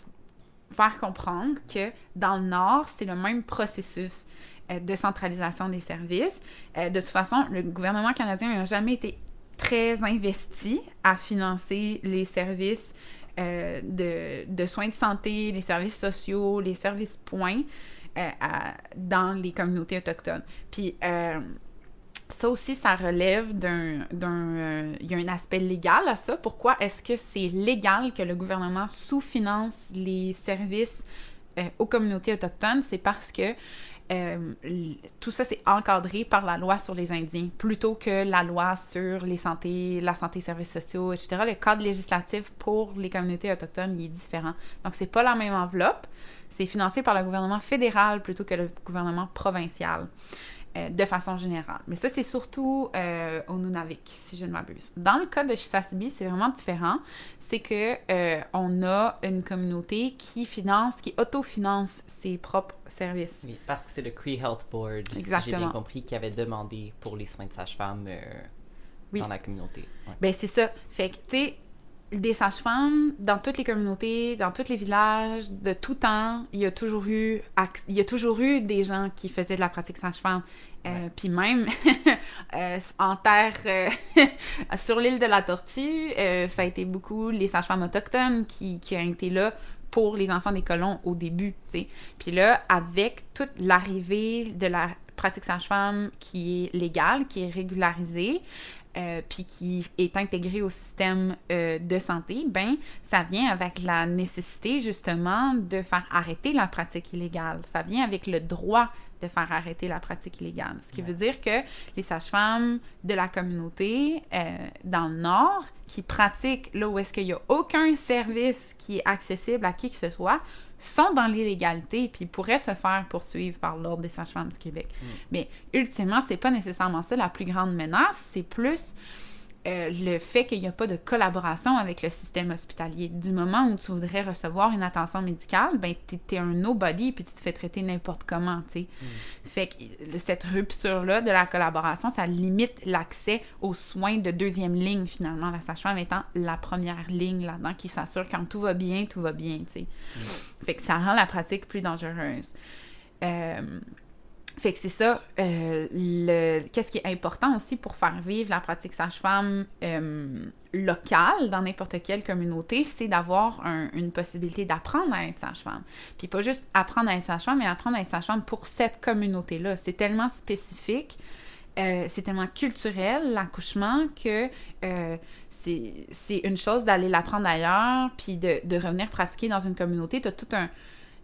faire comprendre que dans le Nord, c'est le même processus euh, de centralisation des services. Euh, de toute façon, le gouvernement canadien n'a jamais été très investi à financer les services euh, de, de, soins de santé, les services sociaux, les services points dans les communautés autochtones. Puis ça aussi, ça relève d'un. Euh, il y a un aspect légal à ça. Pourquoi est-ce que c'est légal que le gouvernement sous-finance les services euh, aux communautés autochtones? C'est parce que euh, tout ça, c'est encadré par la loi sur les Indiens, plutôt que la loi sur les santé, la santé, services sociaux, etc. Le cadre législatif pour les communautés autochtones, il est différent. Donc, c'est pas la même enveloppe. C'est financé par le gouvernement fédéral plutôt que le gouvernement provincial. Euh, de façon générale. Mais ça, c'est surtout euh, au Nunavik, si je ne m'abuse. Dans le cas de Chisasibi, c'est vraiment différent. C'est que euh, on a une communauté qui finance, qui autofinance ses propres services.
Oui, parce que c'est le Cree Health Board, Exactement. si j'ai bien compris, qui avait demandé pour les soins de sage-femme dans la communauté.
Ben, c'est ça. Fait que, tu sais, des sages-femmes dans toutes les communautés, dans tous les villages, de tout temps, il y a toujours eu, il y a toujours eu des gens qui faisaient de la pratique sage-femme. Euh, puis même euh, en terre, euh, sur l'île de la Tortue, ça a été beaucoup les sages-femmes autochtones qui, qui ont été là pour les enfants des colons au début, Puis là, avec toute l'arrivée de la pratique sage-femme qui est légale, qui est régularisée, euh, puis qui est intégré au système euh, de santé, ben ça vient avec la nécessité justement de faire arrêter la pratique illégale. Ça vient avec le droit de faire arrêter la pratique illégale. Ce qui veut dire que les sages-femmes de la communauté euh, dans le Nord qui pratiquent là où est-ce qu'il n'y a aucun service qui est accessible à qui que ce soit sont dans l'illégalité puis pourraient se faire poursuivre par l'Ordre des sages-femmes du Québec.
Mm.
Mais ultimement, c'est pas nécessairement ça la plus grande menace, c'est plus euh, le fait qu'il n'y a pas de collaboration avec le système hospitalier. Du moment où tu voudrais recevoir une attention médicale, ben t'es es un nobody puis tu te fais traiter n'importe comment, tu sais. Fait que cette rupture-là de la collaboration, ça limite l'accès aux soins de deuxième ligne, finalement, la sage-femme étant la première ligne là-dedans qui s'assure quand tout va bien, tout va bien, tu sais. Fait que ça rend la pratique plus dangereuse. Euh, fait que c'est ça. euh, le... Qu'est-ce qui est important aussi pour faire vivre la pratique sage-femme euh, locale dans n'importe quelle communauté, c'est d'avoir un- une possibilité d'apprendre à être sage-femme. Puis pas juste apprendre à être sage-femme, mais apprendre à être sage-femme pour cette communauté-là. C'est tellement spécifique. euh, c'est tellement culturel, l'accouchement, que c'est c'est une chose d'aller l'apprendre ailleurs, puis de, de revenir pratiquer dans une communauté. Tu as tout un,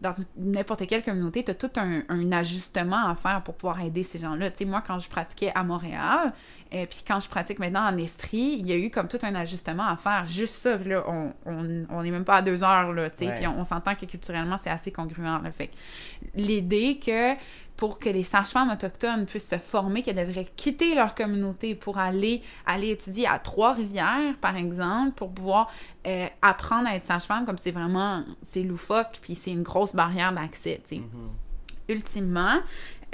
dans n'importe quelle communauté, tu as tout un, un ajustement à faire pour pouvoir aider ces gens-là. Tu sais, moi, quand je pratiquais à Montréal, et puis quand je pratique maintenant en Estrie, il y a eu comme tout un ajustement à faire. Juste ça, là, on, on, on est même pas à deux heures, là, tu sais, puis on, on s'entend que culturellement, c'est assez congruent, là. Fait l'idée que pour que les sages-femmes autochtones puissent se former, qu'elles devraient quitter leur communauté pour aller, aller étudier à Trois-Rivières, par exemple, pour pouvoir euh, apprendre à être sage-femme, comme c'est vraiment, c'est loufoque, puis c'est une grosse barrière d'accès, tu sais. Ultimement,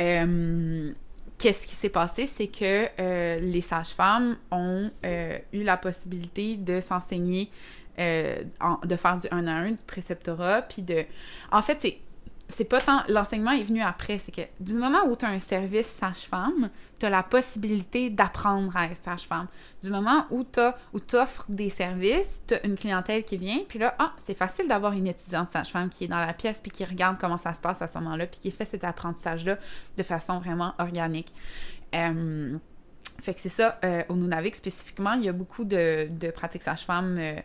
euh, qu'est-ce qui s'est passé, c'est que euh, les sages-femmes ont euh, eu la possibilité de s'enseigner, euh, en- de faire du 1 à 1, du préceptorat, puis de... En fait, c'est c'est pas tant. L'enseignement est venu après. C'est que du moment où tu as un service sage-femme, tu as la possibilité d'apprendre à être sage-femme. Du moment où tu offres des services, tu as une clientèle qui vient, puis là, ah, c'est facile d'avoir une étudiante sage-femme qui est dans la pièce, puis qui regarde comment ça se passe à ce moment-là, puis qui fait cet apprentissage-là de façon vraiment organique. Euh, fait que c'est ça, euh, au Nunavik spécifiquement, il y a beaucoup de, pratiques sage-femme euh,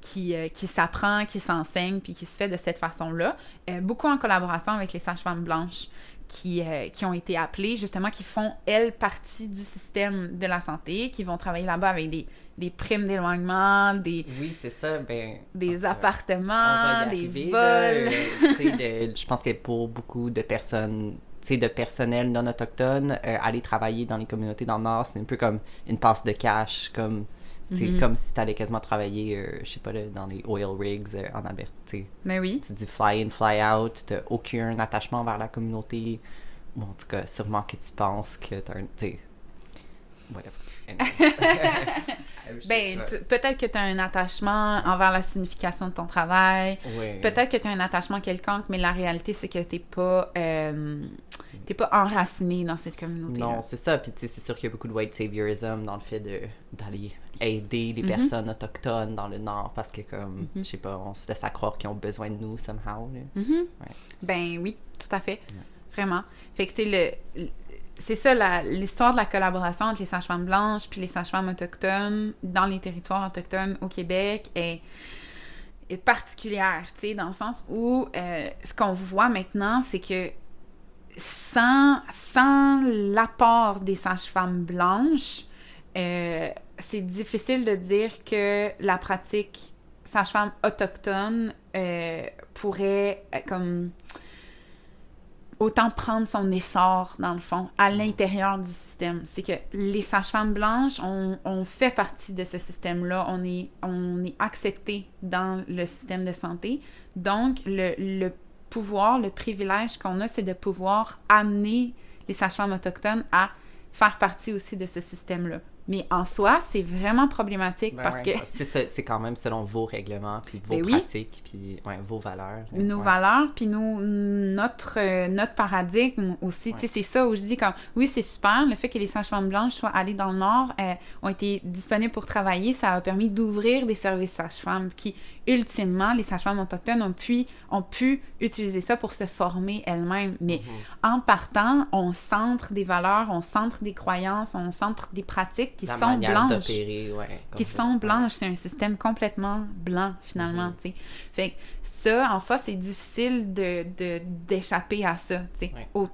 qui, euh, qui s'apprend, qui s'enseigne, puis qui se fait de cette façon-là. Euh, beaucoup en collaboration avec les sages-femmes blanches qui, euh, qui ont été appelées, justement, qui font, elles, partie du système de la santé, qui vont travailler là-bas avec des, des primes d'éloignement, des,
Oui, c'est ça. Ben,
des appartements, des
arriver,
vols.
Je pense que pour beaucoup de personnes, de personnel non autochtone, aller travailler dans les communautés dans le Nord, c'est un peu comme une passe de cash, comme, sais,
Mhm.
comme si tu allais quasiment travailler, euh, je sais pas, dans les oil rigs euh, en Alberta.
Mais oui.
C'est du fly-in, fly-out, t'as aucun attachement vers la communauté. Ou en tout cas, sûrement que tu penses que t'as un. Whatever.
Ben, tu- peut-être que tu as un attachement envers la signification de ton travail.
Ouais.
Peut-être que tu as un attachement quelconque, mais la réalité, c'est que tu pas, euh, t'es pas enraciné dans cette communauté.
Non, c'est ça. Puis tu sais, c'est sûr qu'il y a beaucoup de white saviorism dans le fait de d'aller aider les
Mhm.
personnes autochtones dans le Nord parce que, comme, je sais pas, on se laisse à croire qu'ils ont besoin de nous, somehow.
Mhm.
Ouais.
Ben oui, tout à fait. Vraiment. Fait que c'est le. le- C'est ça, l'histoire de la collaboration entre les sages-femmes blanches puis les sages-femmes autochtones dans les territoires autochtones au Québec est, est particulière, tu sais, dans le sens où euh, ce qu'on voit maintenant, c'est que sans, sans l'apport des sages-femmes blanches, euh, c'est difficile de dire que la pratique sage-femme autochtone euh, pourrait comme autant prendre son essor, dans le fond, à l'intérieur du système. C'est que les sages-femmes blanches, on, on fait partie de ce système-là. On est, accepté dans le système de santé. Donc, le, le pouvoir, le privilège qu'on a, c'est de pouvoir amener les sages-femmes autochtones à faire partie aussi de ce système-là. Mais en soi, c'est vraiment problématique
Ben
parce
ouais.
que
C'est quand même selon vos règlements, puis vos
Ben oui.
pratiques, puis ouais, vos valeurs.
nos
Ouais.
valeurs, puis nous, notre, euh, notre paradigme aussi. Tu sais, c'est ça où je dis comme, oui, c'est super, le fait que les sages-femmes blanches soient allées dans le Nord, euh, ont été disponibles pour travailler, ça a permis d'ouvrir des services sages-femmes qui, ultimement, les sages-femmes autochtones ont pu, ont pu utiliser ça pour se former elles-mêmes. Mais
Mhm.
en partant, on centre des valeurs, on centre des croyances, on centre des pratiques qui
La
sont blanches
ouais,
qui sont blanches. C'est un système complètement blanc, finalement,
Mhm.
Fait que ça, en soi, c'est difficile de, de- d'échapper à ça.
Ouais.
Au-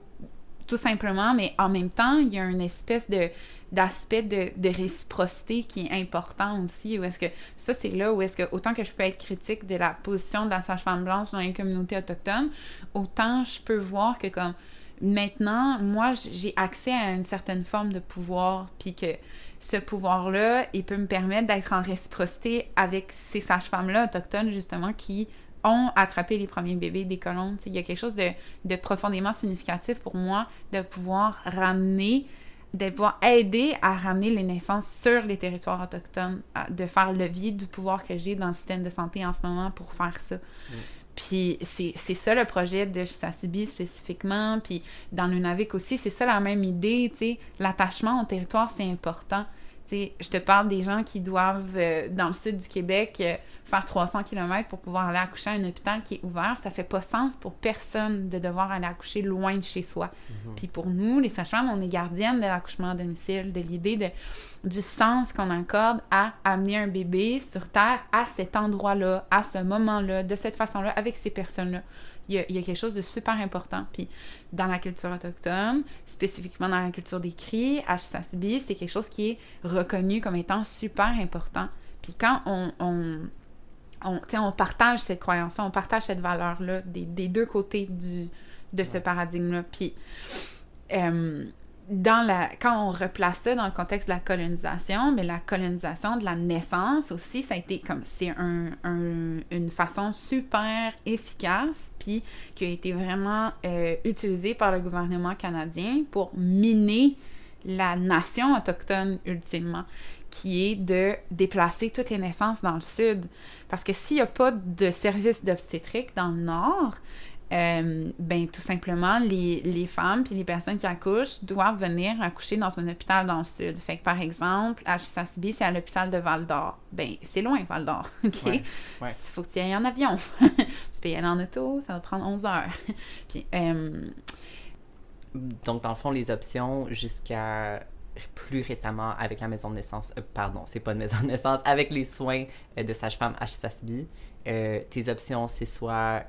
tout simplement, mais en même temps, il y a une espèce de d'aspect de, de, réciprocité qui est important aussi. Où est-ce que ça, c'est là où est-ce que autant que je peux être critique de la position de la sage-femme blanche dans les communautés autochtones, autant je peux voir que comme maintenant, moi, j'ai accès à une certaine forme de pouvoir, puis que ce pouvoir-là, il peut me permettre d'être en réciprocité avec ces sages-femmes-là autochtones, justement, qui ont attrapé les premiers bébés des colons. il y a quelque chose de, de, profondément significatif pour moi de pouvoir ramener, de pouvoir aider à ramener les naissances sur les territoires autochtones, de faire levier du pouvoir que j'ai dans le système de santé en ce moment pour faire ça. Mm. Puis c'est ça le projet de Sassibi spécifiquement. Puis dans le Navik aussi, c'est ça la même idée, tu sais. L'attachement au territoire, c'est important. Je te parle des gens qui doivent, euh, dans le sud du Québec, euh, faire 300 km pour pouvoir aller accoucher à un hôpital qui est ouvert, ça fait pas sens pour personne de devoir aller accoucher loin de chez soi. Mhm. Puis pour nous, les sages-femmes, on est gardiennes de l'accouchement à domicile, de l'idée de, du sens qu'on accorde à amener un bébé sur Terre à cet endroit-là, à ce moment-là, de cette façon-là, avec ces personnes-là. Il y, a, il y, a, quelque chose de super important. Puis dans la culture autochtone, spécifiquement dans la culture des cris, HSASB, c'est quelque chose qui est reconnu comme étant super important. Puis quand on, on on, on partage cette croyance on partage cette valeur-là des, deux côtés du, de ce paradigme-là. Puis, euh, dans la, quand on replace ça dans le contexte de la colonisation, mais la colonisation de la naissance aussi, ça a été comme, c'est un, une façon super efficace, puis qui a été vraiment euh, utilisée par le gouvernement canadien pour miner la nation autochtone ultimement qui est de déplacer toutes les naissances dans le sud. Parce que s'il n'y a pas de service d'obstétrique dans le nord, euh, ben tout simplement, les, les femmes puis les personnes qui accouchent doivent venir accoucher dans un hôpital dans le sud. Fait que par exemple, à Chisasibi, c'est à l'hôpital de Val d'Or. Ben, c'est loin, Val d'Or. OK? Il faut que tu y ailles en avion. tu peux y aller en auto, ça va prendre 11 heures. puis, euh,
Donc, dans le fond, les options jusqu'à plus récemment avec la maison de naissance, euh, pardon, c'est pas une maison de naissance, avec les soins euh, de sage-femme HSASB, euh, tes options, c'est soit,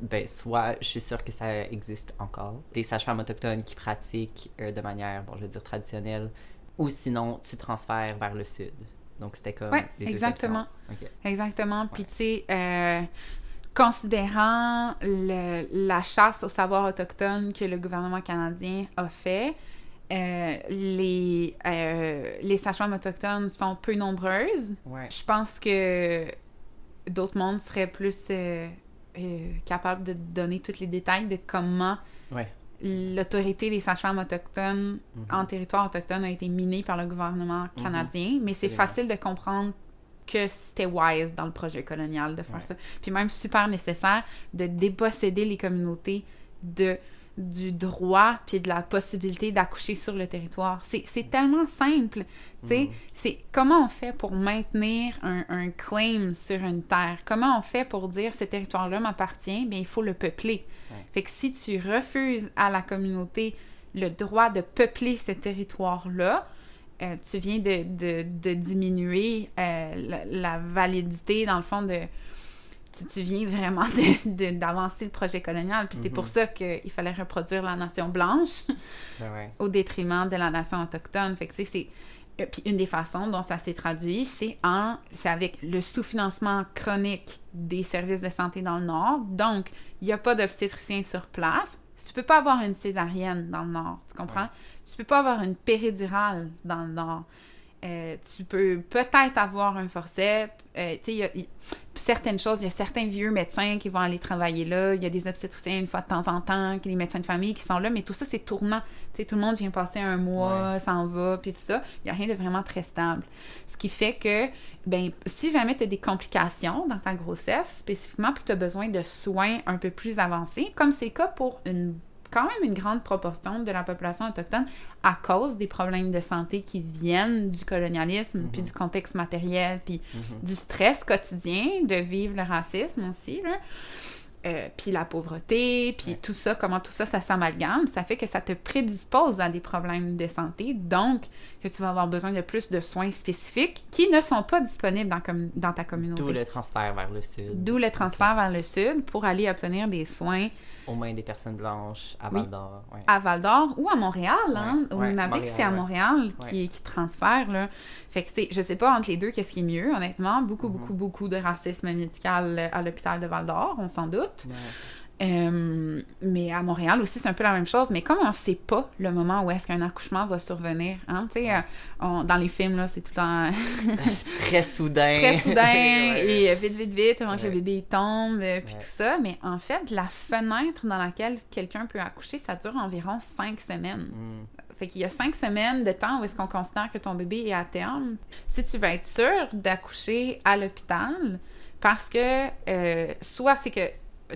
ben, soit, je suis sûre que ça existe encore, des sages-femmes autochtones qui pratiquent de manière, bon, je veux dire traditionnelle, ou sinon, tu transfères vers le sud. Donc, c'était comme
ouais, les exactement. Exactement. Puis, tu sais, considérant le, la chasse au savoir autochtone que le gouvernement canadien a fait, euh, les, euh, les sages-femmes autochtones sont peu nombreuses. Je pense que d'autres mondes seraient plus euh, capables de donner tous les détails de comment l'autorité des sages-femmes autochtones mhm. en territoire autochtone a été minée par le gouvernement mhm. canadien. Mais c'est facile de comprendre que c'était wise dans le projet colonial de faire ça. Puis même super nécessaire de déposséder les communautés de du droit puis de la possibilité d'accoucher sur le territoire. C'est tellement simple. Mm. C'est comment on fait pour maintenir un, un, claim sur une terre? Comment on fait pour dire ce territoire-là m'appartient? Bien, il faut le peupler. Fait que si tu refuses à la communauté le droit de peupler ce territoire-là, euh, tu viens de, de, de diminuer euh, la, validité, dans le fond, de, tu, viens vraiment d'avancer le projet colonial. Puis c'est pour mhm. ça qu'il fallait reproduire la nation blanche ben au détriment de la nation autochtone. Fait que c'est. Euh, puis une des façons dont ça s'est traduit, c'est en c'est avec le sous-financement chronique des services de santé dans le Nord. Donc, il n'y a pas d'obstétricien sur place. Tu peux pas avoir une césarienne dans le Nord, tu comprends? Tu peux pas avoir une péridurale dans le Nord. Euh, tu peux peut-être avoir un forceps. Euh, tu sais, il y a certaines choses, il y a certains vieux médecins qui vont aller travailler là, il y a des obstétriciens une fois de temps en temps, des médecins de famille qui sont là, mais tout ça, c'est tournant. Tu sais, tout le monde vient passer un mois, s'en va, puis tout ça. Il n'y a rien de vraiment très stable. Ce qui fait que, ben, si jamais tu as des complications dans ta grossesse, spécifiquement, puis tu as besoin de soins un peu plus avancés, comme c'est le cas pour une quand même une grande proportion de la population autochtone à cause des problèmes de santé qui viennent du colonialisme, puis mhm. du contexte matériel, puis mhm. du stress quotidien de vivre le racisme aussi. Là. Euh, puis la pauvreté, puis tout ça, comment tout ça, ça s'amalgame, ça fait que ça te prédispose à des problèmes de santé, donc que tu vas avoir besoin de plus de soins spécifiques qui ne sont pas disponibles dans, dans ta communauté.
D'où le transfert vers le sud.
D'où le transfert vers le sud pour aller obtenir des soins.
Aux mains des personnes blanches à Val d'Or.
À Val d'Or ou à Montréal, hein? Au Nunavik, c'est à Montréal qui, qui transfère, là. Fait que, je sais pas entre les deux qu'est-ce qui est mieux, honnêtement. Beaucoup, mm-hmm. beaucoup, beaucoup de racisme médical à l'hôpital de Val d'Or, on s'en doute. Euh, mais à Montréal aussi, c'est un peu la même chose. Mais comme on ne sait pas le moment où est-ce qu'un accouchement va survenir, hein, tu sais, euh, dans les films, là, c'est tout le temps...
très soudain.
Très soudain, et vite, vite, vite, avant que le bébé tombe, euh, puis tout ça. Mais en fait, la fenêtre dans laquelle quelqu'un peut accoucher, ça dure environ cinq semaines. Mm. Fait qu'il y a cinq semaines de temps où est-ce qu'on considère que ton bébé est à terme. Si tu veux être sûr d'accoucher à l'hôpital, parce que soit c'est que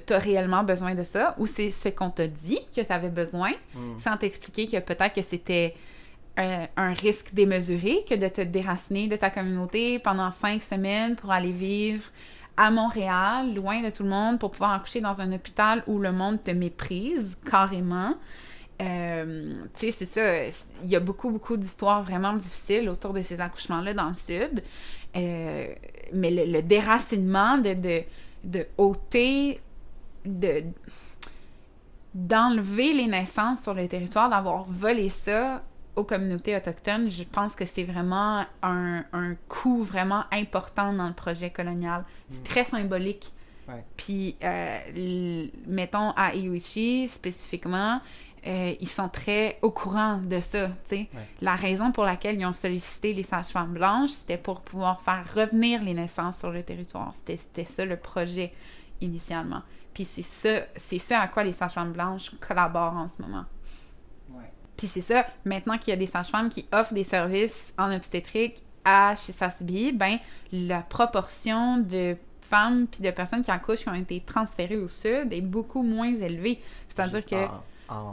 tu as réellement besoin de ça ou c'est ce qu'on t'a dit que tu avais besoin hmm. sans t'expliquer que peut-être que c'était euh, un, risque démesuré que de te déraciner de ta communauté pendant cinq semaines pour aller vivre à Montréal, loin de tout le monde, pour pouvoir accoucher dans un hôpital où le monde te méprise carrément. Euh, tu sais, c'est ça. Il y a beaucoup, beaucoup d'histoires vraiment difficiles autour de ces accouchements-là dans le Sud. Euh, mais le, déracinement de, de, de ôter de d'enlever les naissances sur le territoire, d'avoir volé ça aux communautés autochtones, je pense que c'est vraiment un, un coût vraiment important dans le projet colonial. C'est mm. très symbolique. Puis, euh, mettons, à Iwichi, spécifiquement, euh, ils sont très au courant de ça. sais La raison pour laquelle ils ont sollicité les sages-femmes blanches, c'était pour pouvoir faire revenir les naissances sur le territoire. C'était ça le projet initialement. Puis c'est ça, c'est ça à quoi les sages-femmes blanches collaborent en ce moment. Puis c'est ça, maintenant qu'il y a des sages-femmes qui offrent des services en obstétrique à Chisasibi, ben la proportion de femmes puis de personnes qui accouchent qui ont été transférées au sud est beaucoup moins élevée. C'est-à-dire que...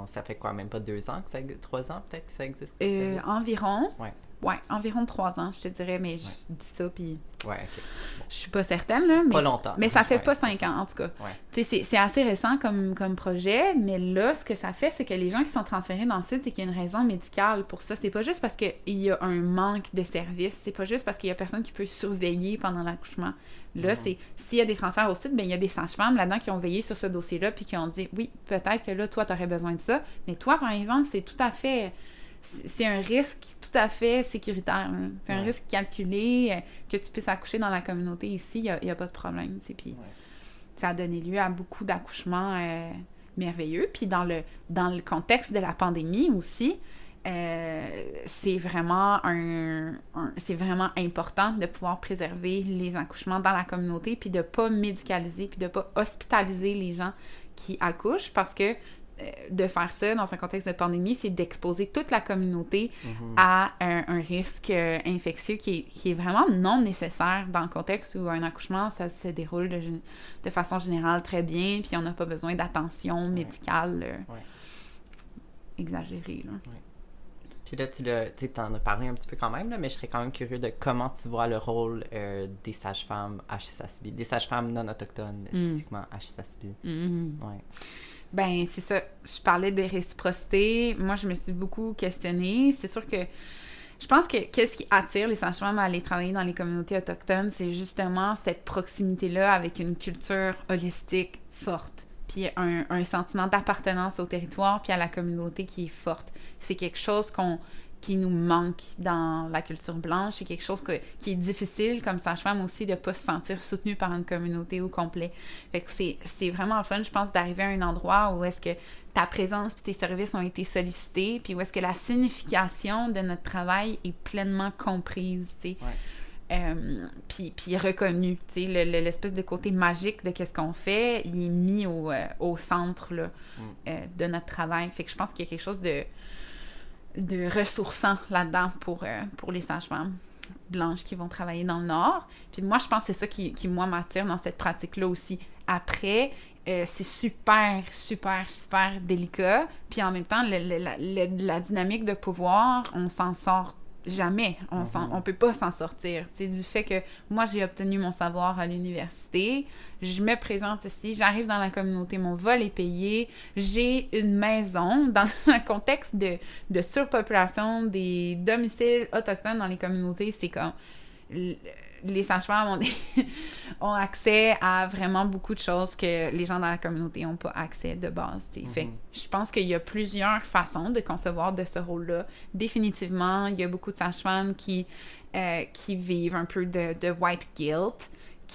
ça fait quoi, même pas deux ans, que ça, trois ans peut-être que ça existe?
Euh, environ. Ouais. Ouais, environ trois ans, je te dirais, mais je dis ça, puis.
Ouais, ok.
Je suis pas certaine, là. Mais
pas longtemps.
Mais ça fait pas cinq ans, en tout cas. Tu sais, c'est assez récent comme, comme projet, mais là, ce que ça fait, c'est que les gens qui sont transférés dans le sud, c'est qu'il y a une raison médicale pour ça. C'est pas juste parce qu'il y a un manque de services, c'est pas juste parce qu'il y a personne qui peut surveiller pendant l'accouchement. Là, c'est s'il y a des transferts au sud, bien, il y a des sages-femmes là-dedans qui ont veillé sur ce dossier-là, puis qui ont dit oui, peut-être que là, toi, tu aurais besoin de ça, mais toi, par exemple, c'est tout à fait c'est un risque tout à fait sécuritaire. Hein. C'est un risque calculé, euh, que tu puisses accoucher dans la communauté ici, il n'y a, pas de problème. Puis ça a donné lieu à beaucoup d'accouchements euh, merveilleux. Puis dans le, dans le contexte de la pandémie aussi, euh, c'est vraiment un, c'est vraiment important de pouvoir préserver les accouchements dans la communauté puis de pas médicaliser puis de pas hospitaliser les gens qui accouchent parce que de faire ça dans un contexte de pandémie, c'est d'exposer toute la communauté mhm. à un, risque euh, infectieux qui est, vraiment non nécessaire dans le contexte où un accouchement, ça se déroule de, façon générale très bien, puis on n'a pas besoin d'attention médicale euh, exagérée.
Puis là, tu en as parlé un petit peu quand même, là, mais je serais quand même curieux de comment tu vois le rôle des sages-femmes à des sages-femmes non autochtones, mm. spécifiquement à
mm-hmm. Ben, c'est ça. Je parlais de réciprocité. Moi, je me suis beaucoup questionnée. C'est sûr que je pense que qu'est-ce qui attire les sages-femmes à aller travailler dans les communautés autochtones, c'est justement cette proximité-là avec une culture holistique forte, puis un, un sentiment d'appartenance au territoire, puis à la communauté qui est forte. C'est quelque chose qu'on qui nous manque dans la culture blanche. C'est quelque chose qui est difficile comme sage-femme aussi de ne pas se sentir soutenue par une communauté au complet. Fait que c'est vraiment le fun, je pense, d'arriver à un endroit où est-ce que ta présence puis tes services ont été sollicités, puis où est-ce que la signification de notre travail est pleinement comprise, tu sais. Euh, puis, puis reconnu, tu sais, l'espèce de côté magique de qu'est-ce qu'on fait, il est mis au, euh, au centre là, mm. euh, de notre travail. Fait que je pense qu'il y a quelque chose de, de ressourçants là-dedans pour, euh, pour les sages-femmes blanches qui vont travailler dans le Nord. Puis moi, je pense que c'est ça qui, qui moi, m'attire dans cette pratique-là aussi. Après, euh, c'est super, super, super délicat. Puis en même temps, la, la, dynamique de pouvoir, on s'en sort jamais. On s'en-
Mhm.
on peut pas s'en sortir. Tu sais, du fait que moi, j'ai obtenu mon savoir à l'université, je me présente ici, j'arrive dans la communauté, mon vol est payé, j'ai une maison dans un contexte de, de surpopulation des domiciles autochtones dans les communautés. C'est comme les sages-femmes ont, des- ont accès à vraiment beaucoup de choses que les gens dans la communauté n'ont pas accès de base. Fait
Mhm.
je pense qu'il y a plusieurs façons de concevoir de ce rôle-là. Définitivement, il y a beaucoup de sages-femmes qui, euh, qui vivent un peu de, de white guilt,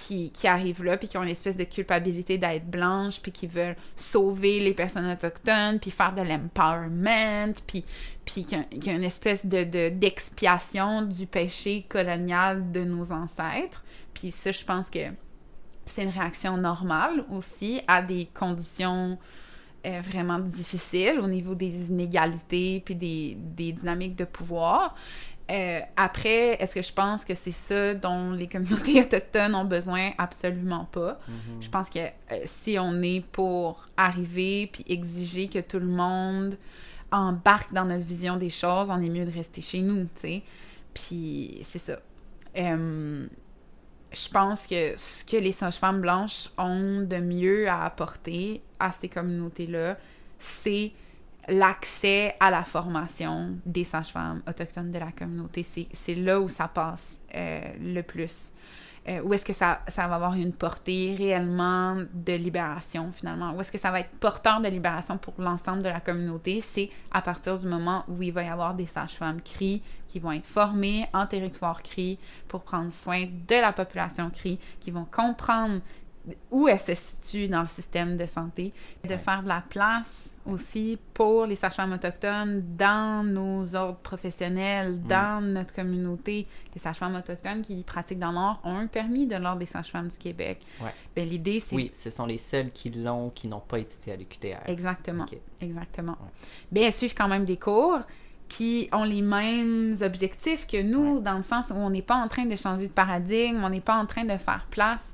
qui, arrivent là, puis qui ont une espèce de culpabilité d'être blanche, puis qui veulent sauver les personnes autochtones, puis faire de l'empowerment, puis, puis qu'il y a- une espèce de, de- d'expiation du péché colonial de nos ancêtres. Puis ça, je pense que c'est une réaction normale aussi à des conditions euh, vraiment difficiles au niveau des inégalités puis des, des dynamiques de pouvoir. Euh, après, est-ce que je pense que c'est ça dont les communautés autochtones ont besoin? Absolument pas.
Mhm.
Je pense que euh, si on est pour arriver puis exiger que tout le monde embarque dans notre vision des choses, on est mieux de rester chez nous, tu sais. Puis c'est ça. Euh, je pense que ce que les sages-femmes blanches ont de mieux à apporter à ces communautés-là, c'est l'accès à la formation des sages-femmes autochtones de la communauté. C'est là où ça passe euh, le plus. Euh, où est-ce que ça, ça va avoir une portée réellement de libération, finalement? Où est-ce que ça va être porteur de libération pour l'ensemble de la communauté? C'est à partir du moment où il va y avoir des sages-femmes CRI qui vont être formées en territoire CRI pour prendre soin de la population CRI, qui vont comprendre où elle se situe dans le système de santé, de
Ouais.
faire de la place aussi pour les sages-femmes autochtones dans nos ordres professionnels, dans notre communauté. Les sages-femmes autochtones qui pratiquent dans l'ordre ont un permis de l'ordre des sages-femmes du Québec.
Ouais.
Ben, L'idée, c'est
Oui, ce sont les seuls qui l'ont, qui n'ont pas étudié à l'UQTR.
Exactement.
Ok.
Exactement.
Ouais.
Bien, elles suivent quand même des cours qui ont les mêmes objectifs que nous,
Ouais.
dans le sens où on n'est pas en train de changer de paradigme, on n'est pas en train de faire place.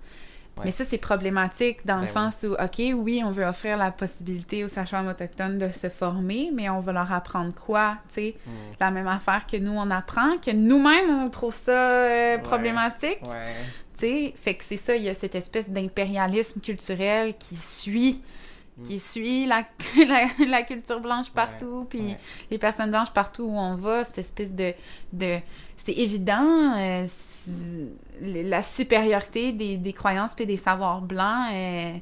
Ouais.
Mais ça, c'est problématique dans le
Ben
sens où, OK, oui, on veut offrir la possibilité aux sages-femmes autochtones de se former, mais on va leur apprendre quoi, tu sais?
Mm.
La même affaire que nous, on apprend, que nous-mêmes, on trouve ça euh, problématique.
Ouais.
Tu sais, fait que c'est ça, il y a cette espèce d'impérialisme culturel qui suit,
Mm.
qui suit la, la, la culture blanche partout, puis les personnes blanches partout où on va, cette espèce de... de c'est évident, euh, la supériorité des, des croyances et des savoirs blancs est,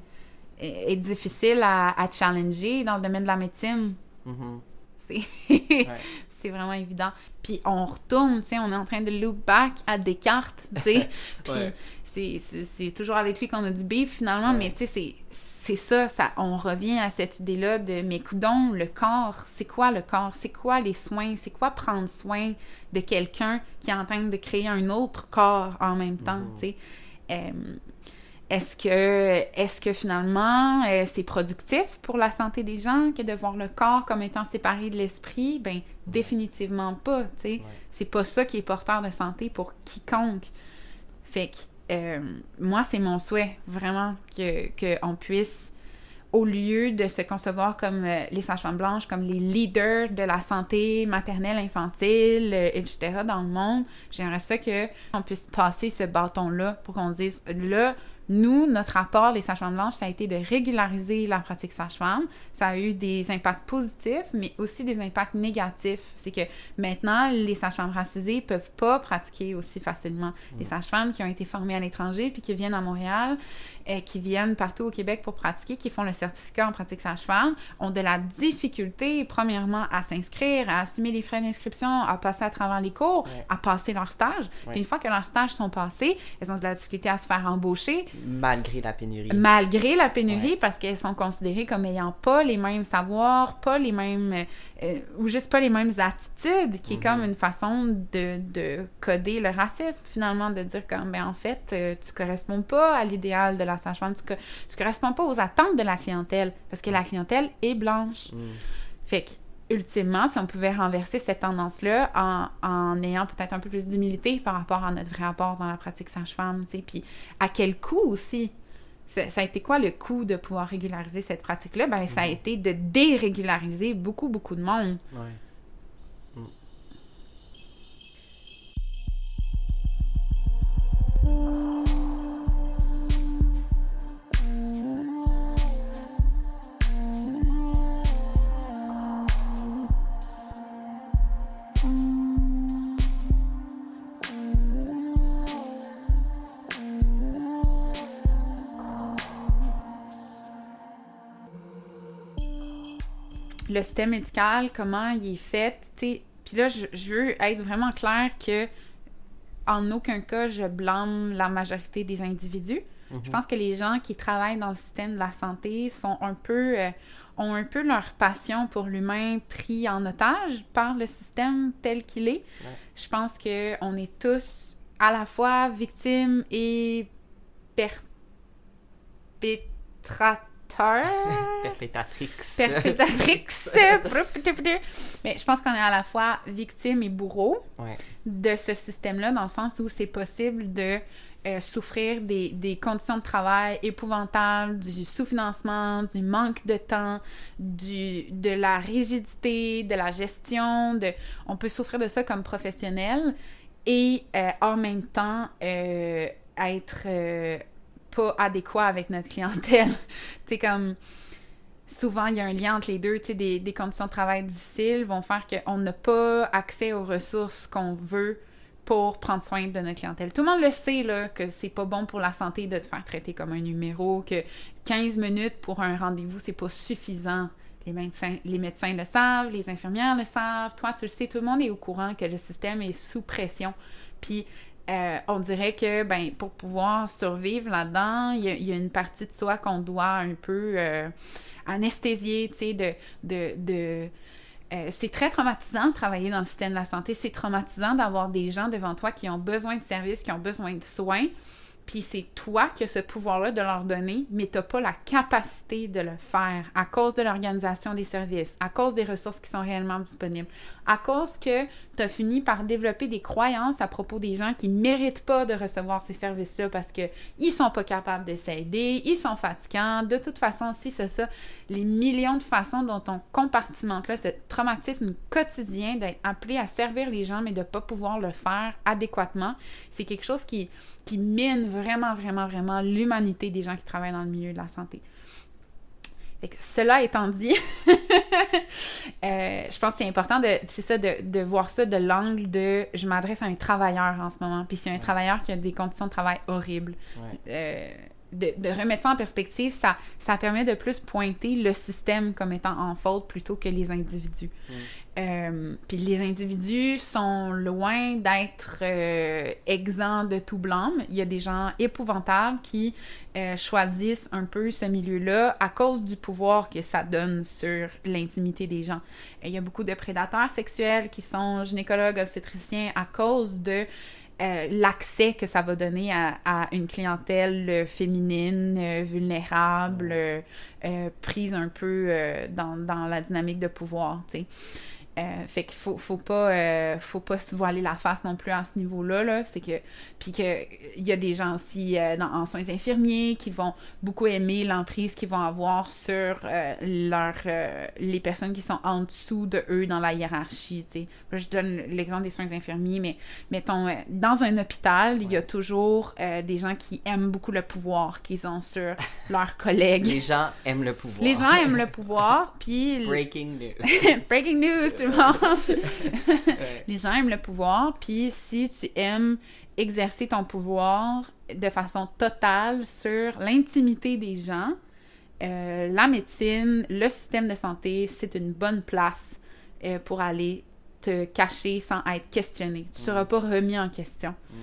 est- est difficile à, à challenger dans le domaine de la médecine.
Mhm.
C'est...
Ouais.
vraiment évident. Puis on retourne, tu sais, on est en train de loop back à Descartes, tu sais. Puis
Ouais.
c'est, c'est, c'est toujours avec lui qu'on a du beef finalement,
Ouais.
mais tu sais, c'est, ça, ça, on revient à cette idée-là de, mais coudon, le corps, c'est quoi le corps? C'est quoi les soins? C'est quoi prendre soin de quelqu'un qui est en train de créer un autre corps en même temps,
Mhm.
tu sais? Euh, est-ce que, est-ce que finalement euh, c'est productif pour la santé des gens que de voir le corps comme étant séparé de l'esprit? Ben, définitivement pas, tu sais.
Ouais.
C'est pas ça qui est porteur de santé pour quiconque. Fait que, euh, moi, c'est mon souhait, vraiment, que qu'on puisse, au lieu de se concevoir comme euh, les sages-femmes blanches, comme les leaders de la santé maternelle, infantile, euh, etc., dans le monde, j'aimerais ça qu'on puisse passer ce bâton-là pour qu'on dise, là, nous, notre rapport, les sages-femmes blanches, ça a été de régulariser la pratique sage-femme. Ça a eu des impacts positifs, mais aussi des impacts négatifs. C'est que maintenant, les sages-femmes racisées peuvent pas pratiquer aussi facilement. Les sages-femmes qui ont été formées à l'étranger puis qui viennent à Montréal, et qui viennent partout au Québec pour pratiquer, qui font le certificat en pratique sage-femme, ont de la difficulté, premièrement, à s'inscrire, à assumer les frais d'inscription, à passer à travers les cours,
Ouais.
à passer leur stage.
Ouais.
Puis une fois que leurs stages sont passés, elles ont de la difficulté à se faire embaucher,
Malgré la pénurie.
malgré la pénurie,
Ouais.
parce qu'elles sont considérées comme ayant pas les mêmes savoirs, pas les mêmes, euh, euh, ou juste pas les mêmes attitudes, qui est
Mhm.
comme une façon de, de coder le racisme, finalement, de dire comme, ben en fait, euh, tu corresponds pas à l'idéal de la sage-femme, tu, co- tu corresponds pas aux attentes de la clientèle, parce que la clientèle est blanche.
Mm.
Fait que, ultimement, si on pouvait renverser cette tendance-là en, en, ayant peut-être un peu plus d'humilité par rapport à notre vrai apport dans la pratique sage-femme, tu sais, puis à quel coût aussi? Ça, ça a été quoi le coût de pouvoir régulariser cette pratique-là? Ben, ça a
mhm.
été de dérégulariser beaucoup, beaucoup de monde.
Ouais. Mm.
Le système médical, comment il est fait, tu sais. Puis là, je, je veux être vraiment clair que en aucun cas, je blâme la majorité des individus. Je
Mhm.
pense que les gens qui travaillent dans le système de la santé sont un peu euh, ont un peu leur passion pour l'humain pris en otage par le système tel qu'il est.
Ouais.
Je pense que on est tous à la fois victimes et perpétrateurs.
Perpétatrix.
Perpétratrix. Mais je pense qu'on est à la fois victime et bourreau
Ouais.
de ce système-là, dans le sens où c'est possible de euh, souffrir des, des conditions de travail épouvantables, du sous-financement, du manque de temps, du, de la rigidité, de la gestion. De... On peut souffrir de ça comme professionnel et euh, en même temps euh, être pas adéquat avec notre clientèle. tu sais, comme souvent, il y a un lien entre les deux. Tu sais, des, des conditions de travail difficiles vont faire qu'on n'a pas accès aux ressources qu'on veut pour prendre soin de notre clientèle. Tout le monde le sait, là, que c'est pas bon pour la santé de te faire traiter comme un numéro, que 15 minutes pour un rendez-vous, c'est pas suffisant. Les médecins, les médecins le savent, les infirmières le savent, toi, tu le sais, tout le monde est au courant que le système est sous pression. Puis, euh, on dirait que, ben, pour pouvoir survivre là-dedans, il y, a- une partie de soi qu'on doit un peu euh, anesthésier, euh, c'est très traumatisant de travailler dans le système de la santé. C'est traumatisant d'avoir des gens devant toi qui ont besoin de services, qui ont besoin de soins. Puis c'est toi qui as ce pouvoir-là de leur donner, mais tu n'as pas la capacité de le faire à cause de l'organisation des services, à cause des ressources qui sont réellement disponibles, à cause que tu as fini par développer des croyances à propos des gens qui ne méritent pas de recevoir ces services-là parce qu'ils ne sont pas capables de s'aider, ils sont fatigants, de toute façon, si c'est ça, les millions de façons dont on compartimente là, ce traumatisme quotidien d'être appelé à servir les gens mais de ne pas pouvoir le faire adéquatement, c'est quelque chose qui, qui mine vraiment, vraiment, vraiment l'humanité des gens qui travaillent dans le milieu de la santé. Fait que cela étant dit, euh, je pense que c'est important de, c'est ça, de, de voir ça de l'angle de je m'adresse à un travailleur en ce moment. Puis c'est un
Ouais.
travailleur qui a des conditions de travail horribles.
Ouais.
Euh, de, de remettre ça en perspective, ça, ça permet de plus pointer le système comme étant en faute plutôt que les individus.
Mm.
Euh, Puis les individus sont loin d'être euh, exempts de tout blâme. Il y a des gens épouvantables qui euh, choisissent un peu ce milieu-là à cause du pouvoir que ça donne sur l'intimité des gens. Et il y a beaucoup de prédateurs sexuels qui sont gynécologues, obstétriciens à cause de euh, l'accès que ça va donner à, à une clientèle euh, féminine, euh, vulnérable, prise un peu dans, dans la dynamique de pouvoir, tu sais. Euh, fait qu'il faut, faut pas euh, faut pas se voiler la face non plus à ce niveau-là là c'est que puis que il y a des gens aussi euh, dans, en soins infirmiers qui vont beaucoup aimer l'emprise qu'ils vont avoir sur leur les personnes qui sont en dessous de eux dans la hiérarchie Là, je donne l'exemple des soins infirmiers mais mettons dans un hôpital il y a toujours des gens qui aiment beaucoup le pouvoir qu'ils ont sur leurs collègues
Les gens aiment le pouvoir.
les gens aiment le pouvoir puis
Breaking news.
breaking news tout le monde
Ouais.
les gens aiment le pouvoir, puis si tu aimes exercer ton pouvoir de façon totale sur l'intimité des gens, euh, la médecine, le système de santé, c'est une bonne place euh, pour aller te cacher sans être questionné. Tu ne seras pas remis en question.
Mm.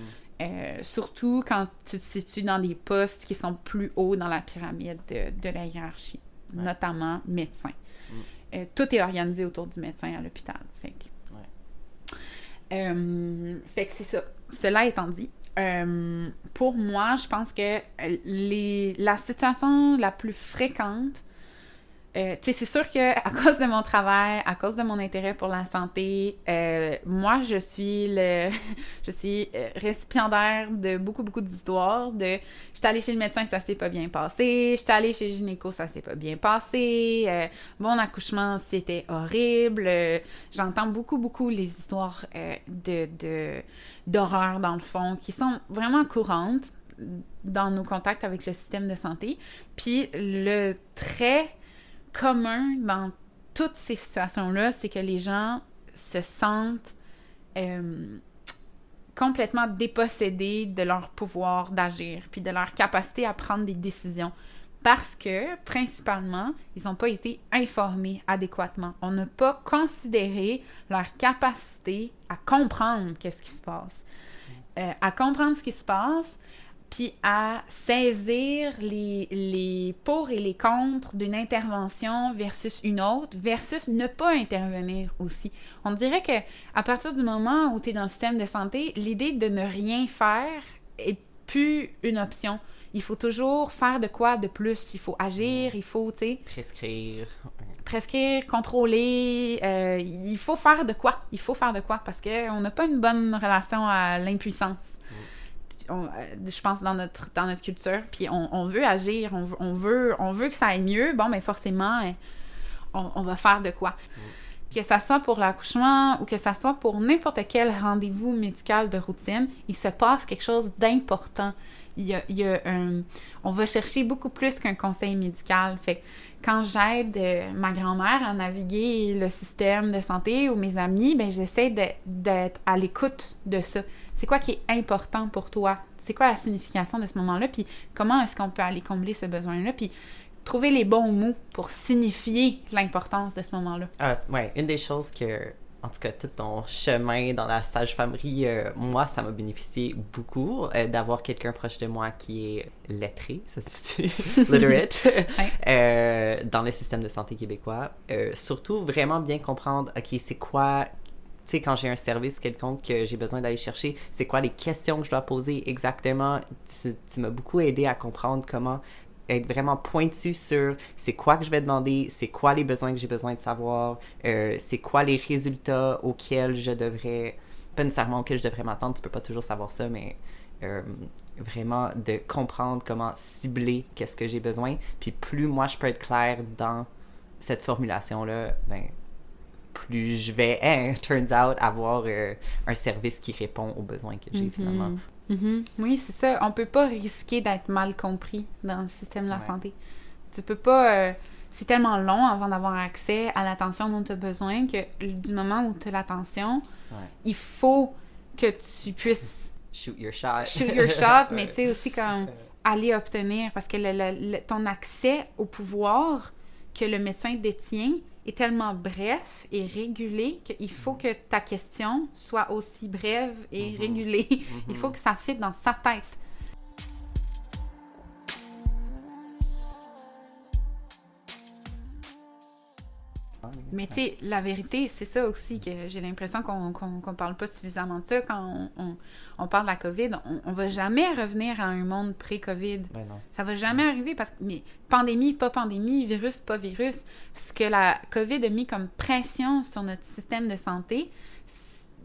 Euh, surtout quand tu te situes dans des postes qui sont plus hauts dans la pyramide de, de la hiérarchie,
Ouais.
notamment médecin.
Mm.
Euh, tout est organisé autour du médecin à l'hôpital. Fait que euh, fait que c'est ça. Cela étant dit, euh, pour moi, je pense que les, la situation la plus fréquente, euh, tu sais, c'est sûr que à cause de mon travail, à cause de mon intérêt pour la santé, euh, moi, je suis le, je suis euh, récipiendaire de beaucoup, beaucoup d'histoires. De, j'étais allée chez le médecin, ça s'est pas bien passé. J'étais allée chez le gynéco, ça s'est pas bien passé. Euh, mon accouchement, c'était horrible. Euh, J'entends beaucoup, beaucoup les histoires euh, de, de, d'horreur, dans le fond, qui sont vraiment courantes dans nos contacts avec le système de santé. Puis le trait commun dans toutes ces situations-là, c'est que les gens se sentent euh, complètement dépossédés de leur pouvoir d'agir, puis de leur capacité à prendre des décisions. Parce que, principalement, ils n'ont pas été informés adéquatement. On n'a pas considéré leur capacité à comprendre qu'est-ce qui se passe. Euh, à comprendre ce qui se passe, puis à saisir les, les pour et les contre d'une intervention versus une autre, versus ne pas intervenir aussi. On dirait que à partir du moment où tu es dans le système de santé, l'idée de ne rien faire est plus une option. Il faut toujours faire de quoi de plus. Il faut agir, il faut, tu sais...
Prescrire.
Prescrire, contrôler. Euh, il faut faire de quoi. Il faut faire de quoi parce qu'on n'a pas une bonne relation à l'impuissance. Mm. Euh, je pense, dans notre, dans notre culture. Puis on, veut agir, on, veut, on veut que ça aille mieux. Bon, mais ben, forcément, hein, on, va faire de quoi. Mm. Que ça soit pour l'accouchement ou que ça soit pour n'importe quel rendez-vous médical de routine, il se passe quelque chose d'important. Il y a, il y a un, on va chercher beaucoup plus qu'un conseil médical. Fait quand j'aide euh, ma grand-mère à naviguer le système de santé ou mes amis, ben j'essaie d'être à l'écoute de ça. C'est quoi qui est important pour toi? C'est quoi la signification de ce moment-là? Puis comment est-ce qu'on peut aller combler ce besoin-là? Puis trouver les bons mots pour signifier l'importance de ce moment-là.
Ah, ouais, une des choses que, en tout cas, tout ton chemin dans la sage-famerie, euh, moi, ça m'a bénéficié beaucoup euh, d'avoir quelqu'un proche de moi qui est lettré, ça se dit, literate, euh, dans le système de santé québécois. surtout, vraiment bien comprendre, OK, c'est quoi tu sais, quand j'ai un service quelconque que j'ai besoin d'aller chercher, c'est quoi les questions que je dois poser exactement? Tu, m'as beaucoup aidé à comprendre comment être vraiment pointu sur c'est quoi que je vais demander, c'est quoi les besoins que j'ai besoin de savoir, euh, c'est quoi les résultats auxquels je devrais, pas nécessairement auxquels je devrais m'attendre, tu peux pas toujours savoir ça, mais euh, vraiment de comprendre comment cibler qu'est-ce que j'ai besoin. Puis plus moi je peux être clair dans cette formulation-là, ben plus je vais, hein, turns out, avoir euh, un service qui répond aux besoins que j'ai finalement.
Mm-hmm. Oui, c'est ça. On peut pas risquer d'être mal compris dans le système de la santé. Tu peux pas. Euh, c'est tellement long avant d'avoir accès à l'attention dont tu as besoin que du moment où tu as l'attention, il faut que tu puisses.
Shoot your shot.
Shoot your shot, mais tu sais aussi comme aller obtenir parce que ton accès au pouvoir que le médecin détient, est tellement bref et régulé qu'il faut que ta question soit aussi brève et mhm. régulée. Il faut mhm. que ça fitte dans sa tête. Mais tu sais, la vérité, c'est ça aussi que j'ai l'impression qu'on qu'on parle pas suffisamment de ça. Quand on, on, parle de la COVID, on, on va jamais revenir à un monde pré-COVID.
Ben
ça va jamais arriver parce que, mais pandémie, pas pandémie, virus, pas virus, ce que la COVID a mis comme pression sur notre système de santé,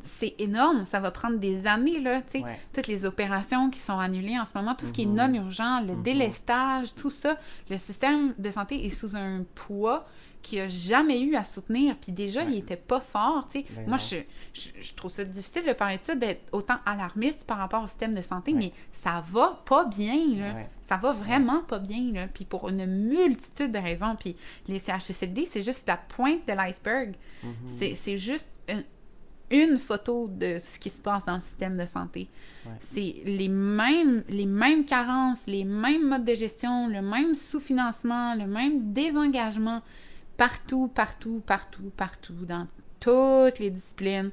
c'est énorme. Ça va prendre des années, là, tu sais. Toutes les opérations qui sont annulées en ce moment, tout ce qui est mm-hmm. non urgent, le mm-hmm. délestage, tout ça, le système de santé est sous un poids qu'il a jamais eu à soutenir. Puis déjà, il était pas fort, tu sais. Ben Moi, je, je, trouve ça difficile de parler de ça, d'être autant alarmiste par rapport au système de santé, mais ça va pas bien, là. Ça va vraiment pas bien, là. Puis pour une multitude de raisons. Puis les CHSLD, c'est juste la pointe de l'iceberg. Mm-hmm. C'est juste une, photo de ce qui se passe dans le système de santé. C'est les mêmes, les mêmes carences, les mêmes modes de gestion, le même sous-financement, le même désengagement partout, partout, partout, partout, dans toutes les disciplines.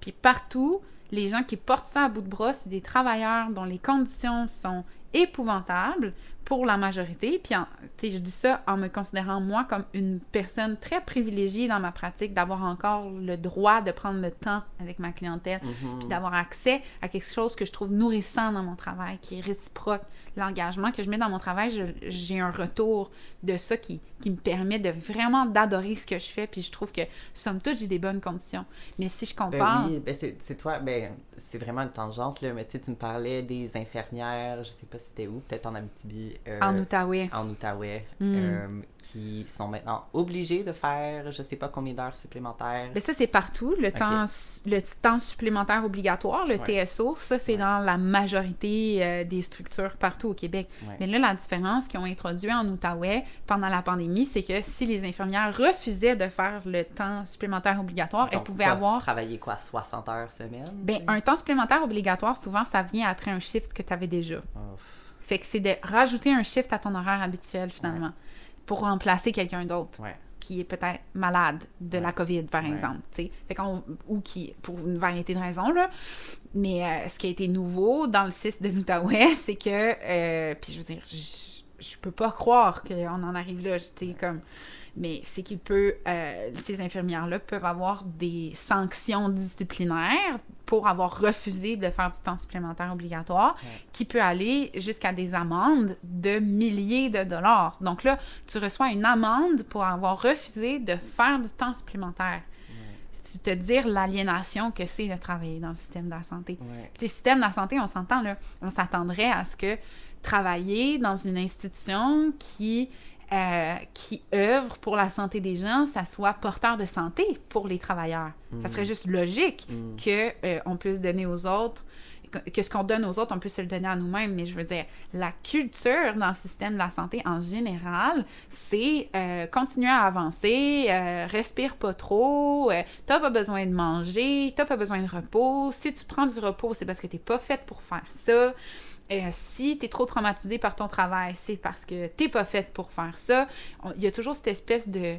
Puis partout, les gens qui portent ça à bout de bras, c'est des travailleurs dont les conditions sont épouvantables, pour la majorité. Puis, je dis ça en me considérant moi comme une personne très privilégiée dans ma pratique, d'avoir encore le droit de prendre le temps avec ma clientèle, mm-hmm. puis d'avoir accès à quelque chose que je trouve nourrissant dans mon travail, qui est réciproque. L'engagement que je mets dans mon travail, j'ai un retour de ça qui, qui me permet de vraiment d'adorer ce que je fais. Puis je trouve que, somme toute, j'ai des bonnes conditions. Mais si je compare...
Ben oui, ben c'est toi, ben c'est vraiment une tangente, là, mais tu tu me parlais des infirmières, je sais pas si c'était où, peut-être en Abitibi,
euh, en Outaouais.
En Outaouais. Hmm. Euh, qui sont maintenant obligés de faire je sais pas combien d'heures supplémentaires.
Mais ça, c'est partout. Le, temps, le temps supplémentaire obligatoire, le TSO, ça, c'est dans la majorité euh, des structures partout au Québec. Mais là, la différence qu'ils ont introduit en Outaouais pendant la pandémie, c'est que si les infirmières refusaient de faire le temps supplémentaire obligatoire, elles pouvaient avoir...
Travailler quoi, 60 heures semaine?
Ben, un temps supplémentaire obligatoire, souvent, ça vient après un shift que tu avais déjà. Fait que c'est de rajouter un shift à ton horaire habituel, finalement, pour remplacer quelqu'un d'autre.
Ouais.
Qui est peut-être malade de la. COVID, par
Ouais.
exemple. Fait qu'on- ou qui, pour une variété de raisons, là. Mais euh, ce qui a été nouveau dans le 6 de l'Outaouais, c'est que, euh, puis je veux dire, je, peux pas croire qu'on en arrive là, tu sais, comme, mais c'est qu'il peut, euh, ces infirmières-là peuvent avoir des sanctions disciplinaires pour avoir refusé de faire du temps supplémentaire obligatoire,
Ouais.
qui peut aller jusqu'à des amendes de milliers de dollars. Donc là, tu reçois une amende pour avoir refusé de faire du temps supplémentaire. Tu te dire l'aliénation que c'est de travailler dans le système de la santé.
Ouais.
Puis, le système de la santé, on s'entend, là, on s'attendrait à ce que travailler dans une institution qui, euh, qui œuvre pour la santé des gens, ça soit porteur de santé pour les travailleurs. Ça serait juste logique
Mm.
que euh, on puisse donner aux autres, que, ce qu'on donne aux autres, on puisse se le donner à nous-mêmes. Mais je veux dire, la culture dans le système de la santé en général, c'est euh, continuer à avancer, euh, respire pas trop, euh, t'as pas besoin de manger, t'as pas besoin de repos. Si tu prends du repos, c'est parce que t'es pas faite pour faire ça. Euh, si tu trop traumatisé par ton travail, c'est parce que t'es pas faite pour faire ça. Il y a toujours cette espèce de...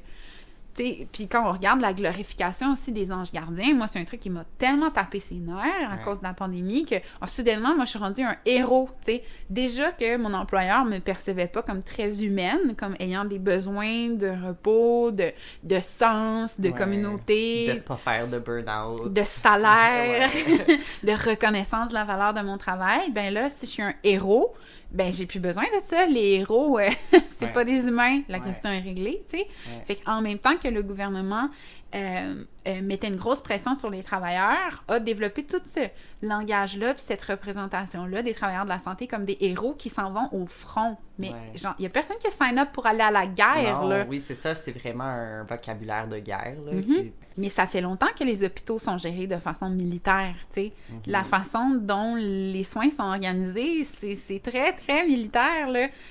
Puis quand on regarde la glorification aussi des anges gardiens, moi, c'est un truc qui m'a tellement tapé ses nerfs à
Ouais.
cause de la pandémie que oh, soudainement, moi, je suis rendue un héros. tu sais. Déjà que mon employeur me percevait pas comme très humaine, comme ayant des besoins de repos, de, de sens, de
Ouais.
communauté,
De pas faire de burn-out.
de salaire, de reconnaissance de la valeur de mon travail, ben là, si je suis un héros, ben j'ai plus besoin de ça. Les héros, euh, c'est
Ouais.
pas des humains. La
Ouais.
question est réglée, tu sais.
Ouais.
Fait qu'en même temps que le gouvernement euh, euh, mettait une grosse pression sur les travailleurs, a développé tout ce langage-là, puis cette représentation-là des travailleurs de la santé comme des héros qui s'en vont au front. Mais
Ouais.
genre, il y a personne qui sign up pour aller à la guerre,
Non,
là.
oui, c'est ça, c'est vraiment un vocabulaire de guerre. Là,
Mhm.
qui-
Mais ça fait longtemps que les hôpitaux sont gérés de façon militaire, tu sais.
Mhm.
La façon dont les soins sont organisés, c'est très, très militaire.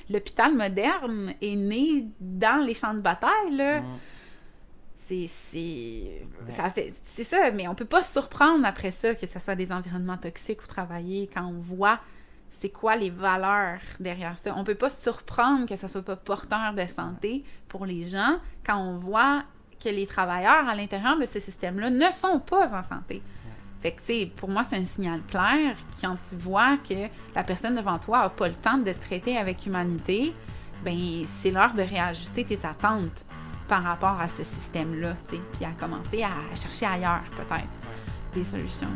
L'hôpital moderne est né dans les champs de bataille, là.
Mhm.
C'est... Ça fait- c'est ça, mais on peut pas se surprendre après ça que ce soit des environnements toxiques ou travailler quand on voit c'est quoi les valeurs derrière ça. On peut pas se surprendre que ça soit pas porteur de santé pour les gens quand on voit que les travailleurs à l'intérieur de ce système-là ne sont pas en santé. Fait que, tu sais, pour moi, c'est un signal clair quand tu vois que la personne devant toi a pas le temps de te traiter avec humanité, ben c'est l'heure de réajuster tes attentes par rapport à ce système-là, puis à commencer à chercher ailleurs peut-être des solutions.